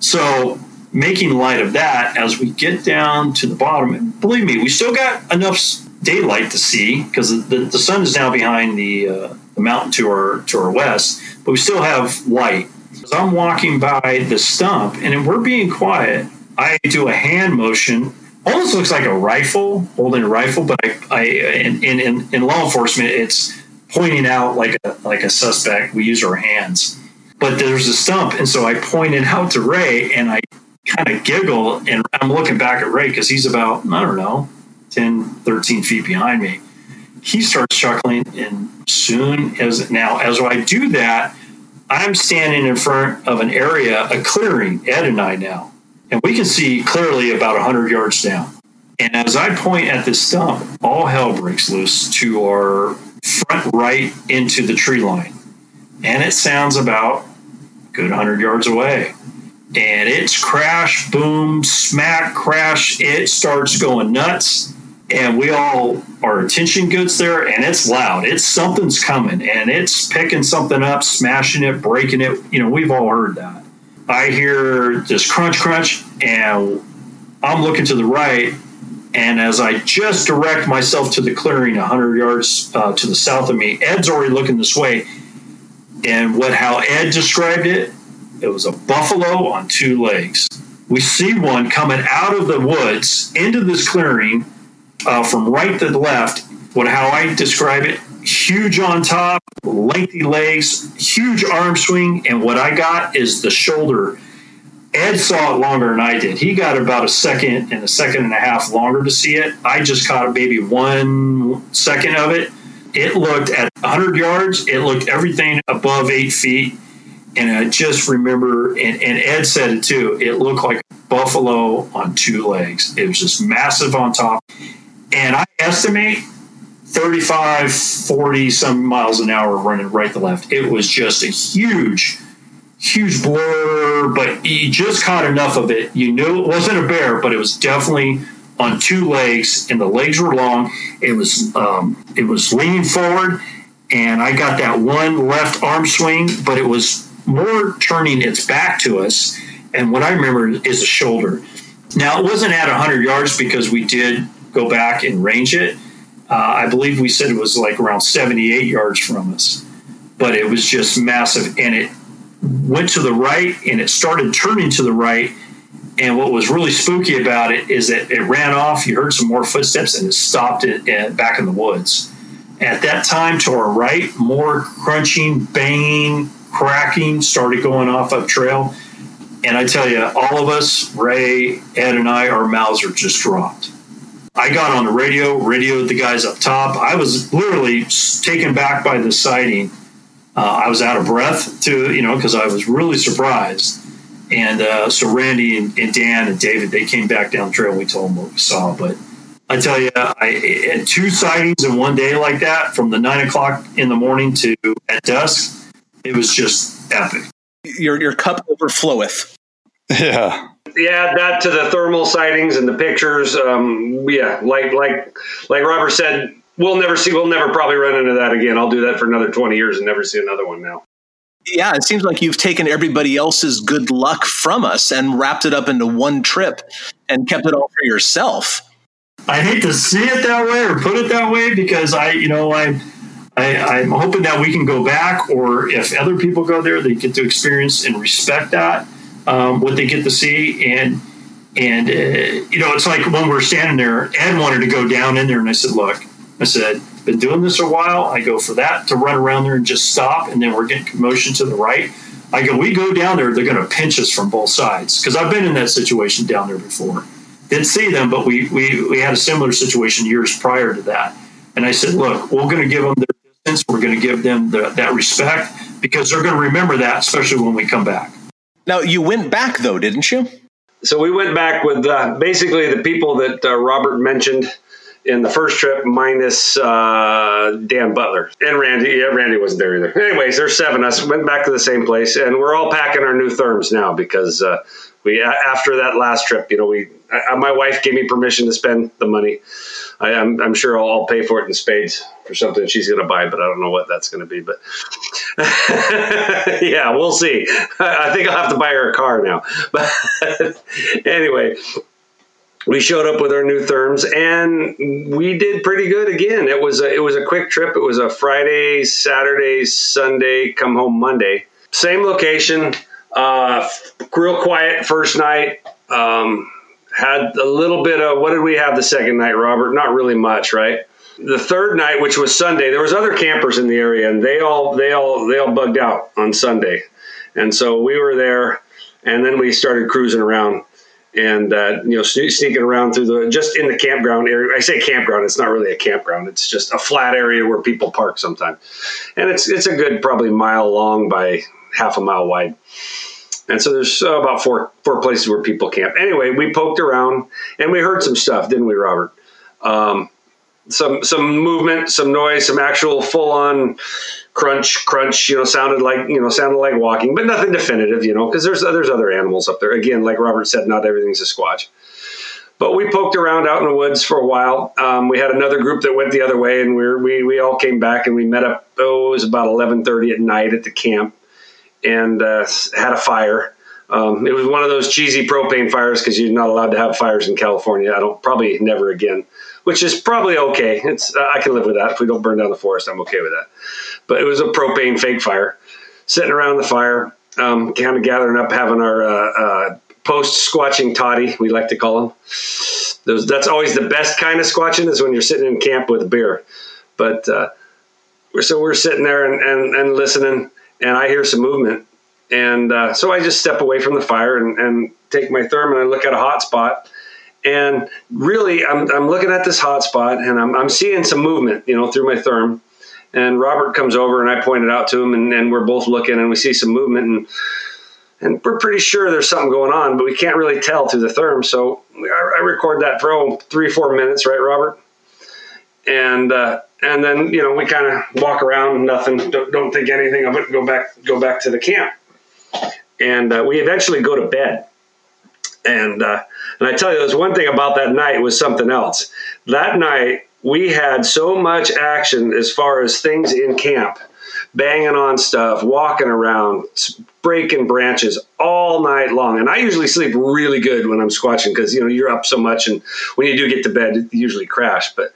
[SPEAKER 5] So, making light of that, as we get down to the bottom, believe me, we still got enough daylight to see because the, the sun is now behind the, uh, the mountain to our to our west, but we still have light. As I'm walking by the stump and we're being quiet, I do a hand motion. Almost looks like a rifle, holding a rifle, but I, I in, in, in law enforcement, it's pointing out like a, like a suspect. We use our hands, but there's a stump, and so I pointed out to Ray, and I kind of giggle, and I'm looking back at Ray because he's about I don't know 10, 13 feet behind me. He starts chuckling, and soon as now, as I do that, I'm standing in front of an area, a clearing, Ed and I now, and we can see clearly about 100 yards down. And as I point at this stump, all hell breaks loose to our front right into the tree line. And it sounds about good 100 yards away. And it's crash, boom, smack, crash. It starts going nuts and we all are attention goods there and it's loud. It's something's coming and it's picking something up smashing it breaking it. You know we've all heard that. I hear this crunch crunch and i'm looking to the right and as i just direct myself to the clearing 100 yards uh, to the south of me ed's already looking this way. And what how ed described it? It was a buffalo on two legs. We see one coming out of the woods into this clearing uh, from right to left. What how I describe it: huge on top, lengthy legs, huge arm swing, and what I got is the shoulder. Ed saw it longer than I did. He got about a second and a second and a half longer to see it. I just caught maybe one second of it. It looked at 100 yards. It looked everything above eight feet. And I just remember, and, and Ed said it too, it looked like a buffalo on two legs. It was just massive on top. And I estimate 35, 40 some miles an hour running right to left. It was just a huge, huge blur, but you just caught enough of it. You knew it wasn't a bear, but it was definitely on two legs, and the legs were long. It was um, it was leaning forward, and I got that one left arm swing, but it was more turning its back to us. And what I remember is a shoulder. Now it wasn't at 100 yards because we did go back and range it uh, I believe we said it was like around 78 yards from us, but it was just massive. And it went to the right and it started turning to the right. And what was really spooky about it is that it ran off. You heard some more footsteps and it stopped it uh, back in the woods. At that time, to our right, more crunching, banging, cracking started going off up trail. And I tell you, all of us, Ray, Ed, and I, our mouths are just dropped I got on the radio, radioed the guys up top. I was literally taken back by the sighting. Uh, I was out of breath to you know because I was really surprised. And uh, so Randy and, and, Dan and David they came back down the trail. and We told them what we saw, but I tell you, I had two sightings in one day like that, from the nine o'clock in the morning to at dusk. It was just epic.
[SPEAKER 2] Your your cup overfloweth.
[SPEAKER 3] Yeah
[SPEAKER 4] yeah, that to the thermal sightings and the pictures. Um, yeah, like like like Robert said, we'll never see. We'll never probably run into that again. I'll do that for another twenty years and never see another one now.
[SPEAKER 2] Yeah, it seems like you've taken everybody else's good luck from us and wrapped it up into one trip and kept it all for yourself.
[SPEAKER 5] I hate to see it that way or put it that way because I, you know, I, I, am hoping that we can go back, or if other people go there, they get to experience and respect that um, what they get to see. And and uh, you know, it's like when we're standing there, Ed wanted to go down in there, and I said, "Look," I said, "Been doing this a while. I go for that to run around there and just stop, and then we're getting commotion to the right." I go, "We go down there, they're going to pinch us from both sides because I've been in that situation down there before. Didn't see them, but we we we had a similar situation years prior to that." And I said, "Look, we're going to give them their distance. We're going to give them the, that respect because they're going to remember that, especially when we come back."
[SPEAKER 2] Now you went back though, didn't you?
[SPEAKER 4] So we went back with uh, basically the people that uh, Robert mentioned in the first trip, minus uh, Dan Butler and Randy. Yeah, Randy wasn't there either. Anyways, there's seven of us. Went back to the same place, and we're all packing our new therms now because uh, we after that last trip, you know, we I, my wife gave me permission to spend the money. I, am I'm, I'm sure I'll, I'll, pay for it in spades for something she's going to buy, but I don't know what that's going to be. But yeah, we'll see. I think I'll have to buy her a car now. But anyway, we showed up with our new therms and we did pretty good again. It was a, it was a quick trip. It was a Friday, Saturday, Sunday, come home Monday. Same location, uh, real quiet first night. Um, had a little bit of what did we have the second night, Robert? Not really much, right? The third night, which was Sunday, there was other campers in the area, and they all they all they all bugged out on Sunday, and so we were there, and then we started cruising around and uh, you know sneaking around through the just in the campground area. I say campground; it's not really a campground. It's just a flat area where people park sometimes, and it's it's a good probably mile long by half a mile wide. And so there's uh, about four four places where people camp. Anyway, we poked around and we heard some stuff, didn't we, Robert? Um, some some movement, some noise, some actual full on crunch, crunch. You know, sounded like you know sounded like walking, but nothing definitive. You know, because there's there's other animals up there. Again, like Robert said, not everything's a squatch. But we poked around out in the woods for a while. Um, we had another group that went the other way, and we we we all came back and we met up. Oh, it was about eleven thirty at night at the camp and uh, had a fire. Um, it was one of those cheesy propane fires because you're not allowed to have fires in California. I don't probably never again, which is probably okay. It's uh, I can live with that. If we don't burn down the forest, I'm okay with that. But it was a propane fake fire, sitting around the fire, um, kind of gathering up, having our uh, uh post squatching toddy, we like to call them. Those, that's always the best kind of squatching is when you're sitting in camp with a beer. But uh, so we're sitting there and, and, and listening and I hear some movement. And uh, so I just step away from the fire and, and take my therm and I look at a hot spot. And really, I'm, I'm looking at this hot spot and I'm, I'm seeing some movement, you know, through my therm. and Robert comes over and I point it out to him, and, and we're both looking and we see some movement and and we're pretty sure there's something going on, but we can't really tell through the therm. So I, I record that for oh, three, four minutes, right, Robert? And uh, and then you know we kind of walk around, nothing, don't, don't, think anything of it. Go back, go back to the camp, and uh, we eventually go to bed. And uh, and I tell you, there's one thing about that night was something else. That night we had so much action as far as things in camp banging on stuff, walking around, breaking branches all night long. And I usually sleep really good when I'm squatching because you know you're up so much, and when you do get to bed, usually crash. But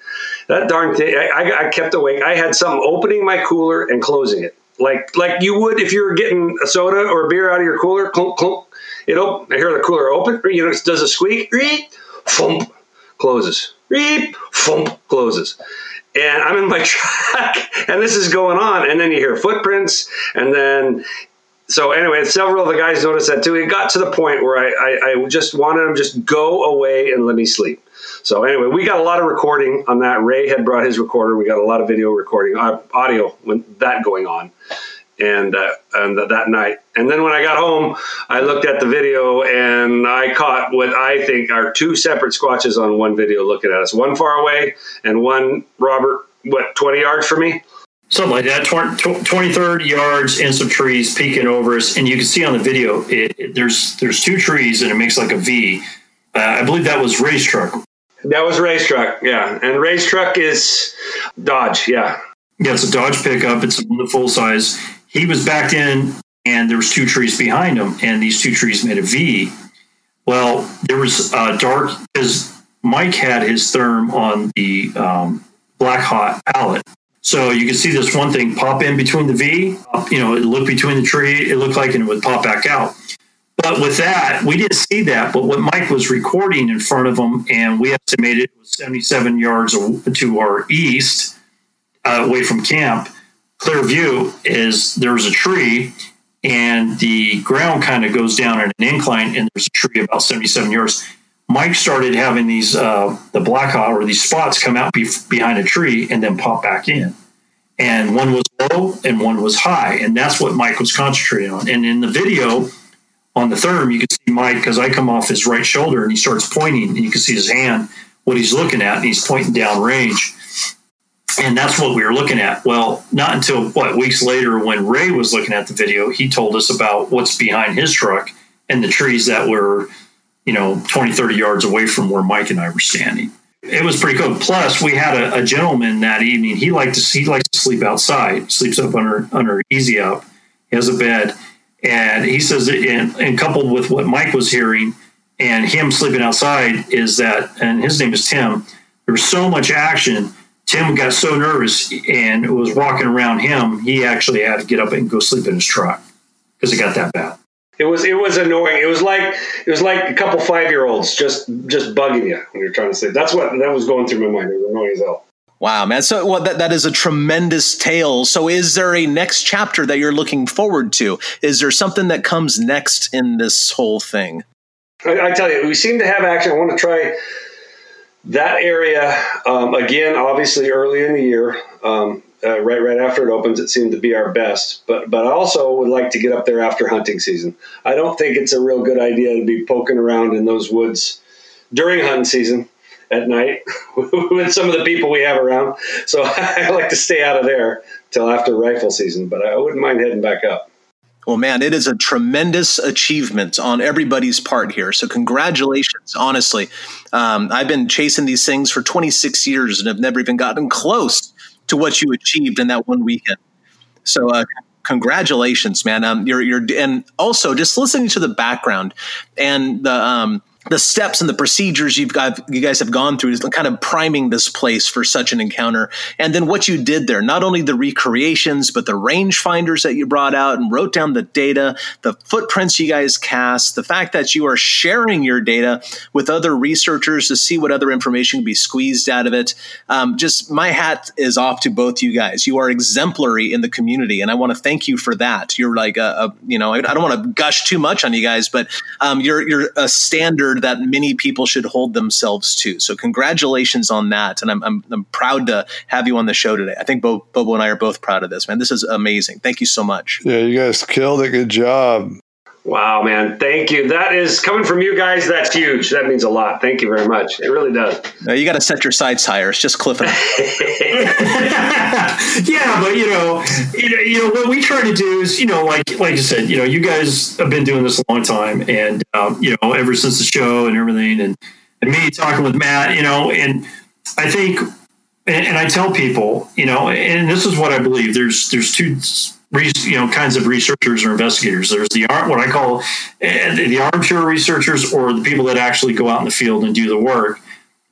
[SPEAKER 4] that darn thing, I, I, kept awake. I had something opening my cooler and closing it, like like you would if you were getting a soda or a beer out of your cooler. Clunk, clunk. It open. I hear the cooler open. You know, it does a squeak. Reep, thump, closes. Reep, thump, closes and I'm in my truck, and this is going on, and then you hear footprints, and then so anyway, several of the guys noticed that too. It got to the point where I, I, I just wanted them just go away and let me sleep. So anyway, we got a lot of recording on that. Ray had brought his recorder. We got a lot of video recording, uh, audio, when that going on and uh, and that night. And then when I got home, I looked at the video and I caught what I think are two separate squatches on one video looking at us. One far away and one Robert, what twenty yards from me.
[SPEAKER 5] Something like that, 20, 20 30 yards in some trees peeking over us. And you can see on the video, it, it, there's there's two trees and it makes like a V. Uh, I believe that was Ray's truck.
[SPEAKER 4] That was Ray's truck, yeah. And Ray's truck is Dodge, yeah.
[SPEAKER 5] Yeah, it's a Dodge pickup. It's the full size he was backed in and there was two trees behind him and these two trees made a v well there was uh, dark because mike had his therm on the um, black hot palette so you can see this one thing pop in between the v you know it looked between the tree it looked like and it would pop back out. But with that we didn't see that but what mike was recording in front of him and we estimated it was 77 yards to our east uh, away from camp clear view is there's a tree and the ground kind of goes down at an incline and there's a tree about 77 yards mike started having these uh, the black hot or these spots come out be- behind a tree and then pop back in. And one was low and one was high and that's what mike was concentrating on. And in the video on the therm you can see mike because i come off his right shoulder and he starts pointing and you can see his hand what he's looking at and he's pointing down range. And that's what we were looking at. Well, not until what weeks later, when Ray was looking at the video, he told us about what's behind his truck and the trees that were, you know, 20, 30 yards away from where Mike and I were standing. It was pretty cool. Plus, we had a, a gentleman that evening. He liked to he likes to sleep outside. Sleeps up under under easy up. He has a bed, and he says, and, and coupled with what Mike was hearing and him sleeping outside, is that, and his name is Tim. There was so much action Tim got so nervous and was walking around him, he actually had to get up and go sleep in his truck because it got that bad.
[SPEAKER 4] It was it was annoying. It was like it was like a couple five year olds just just bugging you when you're trying to sleep. That's what that was going through my mind. It was annoying as hell.
[SPEAKER 2] Wow, man. So well, that, that is a tremendous tale. So is there a next chapter that you're looking forward to? Is there something that comes next in this whole thing?
[SPEAKER 4] I, I tell you, we seem to have action. I want to try that area um, again obviously early in the year um, uh, right right after it opens it seemed to be our best but but i also would like to get up there after hunting season i don't think it's a real good idea to be poking around in those woods during hunting season at night with some of the people we have around so i like to stay out of there till after rifle season but i wouldn't mind heading back up
[SPEAKER 2] well, man, it is a tremendous achievement on everybody's part here. So, congratulations, honestly. Um, I've been chasing these things for 26 years and have never even gotten close to what you achieved in that one weekend. So, uh, congratulations, man. Um, you're, you're, and also just listening to the background and the, um, the steps and the procedures you've got, you guys have gone through is kind of priming this place for such an encounter. And then what you did there, not only the recreations, but the rangefinders that you brought out and wrote down the data, the footprints you guys cast, the fact that you are sharing your data with other researchers to see what other information can be squeezed out of it. Um, just my hat is off to both you guys. You are exemplary in the community, and I want to thank you for that. You're like a, a you know, I, I don't want to gush too much on you guys, but um, you're you're a standard standard that many people should hold themselves to. So congratulations on that, and I'm I'm, I'm proud to have you on the show today. I think Bo, Bobo and I are both proud of this, man. This is amazing. Thank you so much.
[SPEAKER 3] Yeah, you guys killed it. Good job.
[SPEAKER 4] Wow, man. Thank you. That is coming from you guys. That's huge. That means a lot. Thank you very much. It really does.
[SPEAKER 2] Now, you got to set your sights higher. It's just Cliff and
[SPEAKER 5] yeah, but you know, you know, you know, what we try to do is, you know, like like you said, you know, you guys have been doing this a long time, and um, you know, ever since the show and everything, and and me talking with Matt, you know, and I think, and, and I tell people, you know, and this is what I believe. There's there's two you know kinds of researchers or investigators. There's the what I call eh, the armchair researchers, or the people that actually go out in the field and do the work.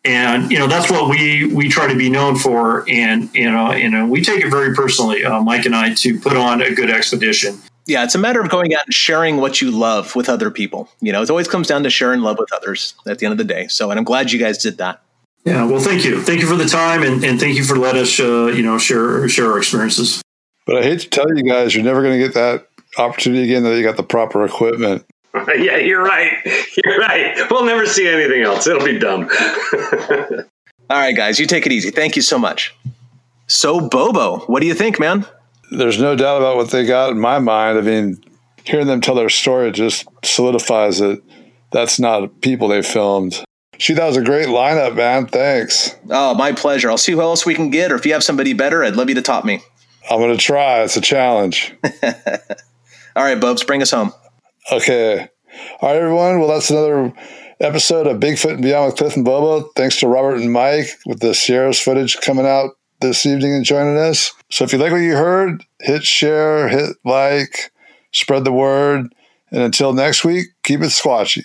[SPEAKER 5] And you know that's what we we try to be known for, and you know you know we take it very personally, uh, Mike and I, to put on a good expedition.
[SPEAKER 2] Yeah, it's a matter of going out and sharing what you love with other people. You know, it always comes down to sharing love with others at the end of the day. So, and I'm glad you guys did that.
[SPEAKER 5] Yeah, well, thank you, thank you for the time, and, and thank you for letting us, uh, you know, share share our experiences.
[SPEAKER 3] But I hate to tell you guys, you're never going to get that opportunity again that you got the proper equipment.
[SPEAKER 4] yeah, you're right. You're right. We'll never see anything else. It'll be dumb.
[SPEAKER 2] All right, guys, you take it easy. Thank you so much. So, Bobo, what do you think, man?
[SPEAKER 3] There's no doubt about what they got in my mind. I mean, hearing them tell their story just solidifies it. That's not people they filmed. Gee, that was a great lineup, man. Thanks.
[SPEAKER 2] Oh, my pleasure. I'll see who else we can get, or if you have somebody better, I'd love you to top me.
[SPEAKER 3] I'm going to try. It's a challenge.
[SPEAKER 2] All right, Bubs, bring us home.
[SPEAKER 3] Okay. All right, everyone. Well, that's another episode of Bigfoot and Beyond with Cliff and Bobo. Thanks to Robert and Mike with the Sierras footage coming out this evening and joining us. So if you like what you heard, hit share, hit like, spread the word. And until next week, keep it squatchy.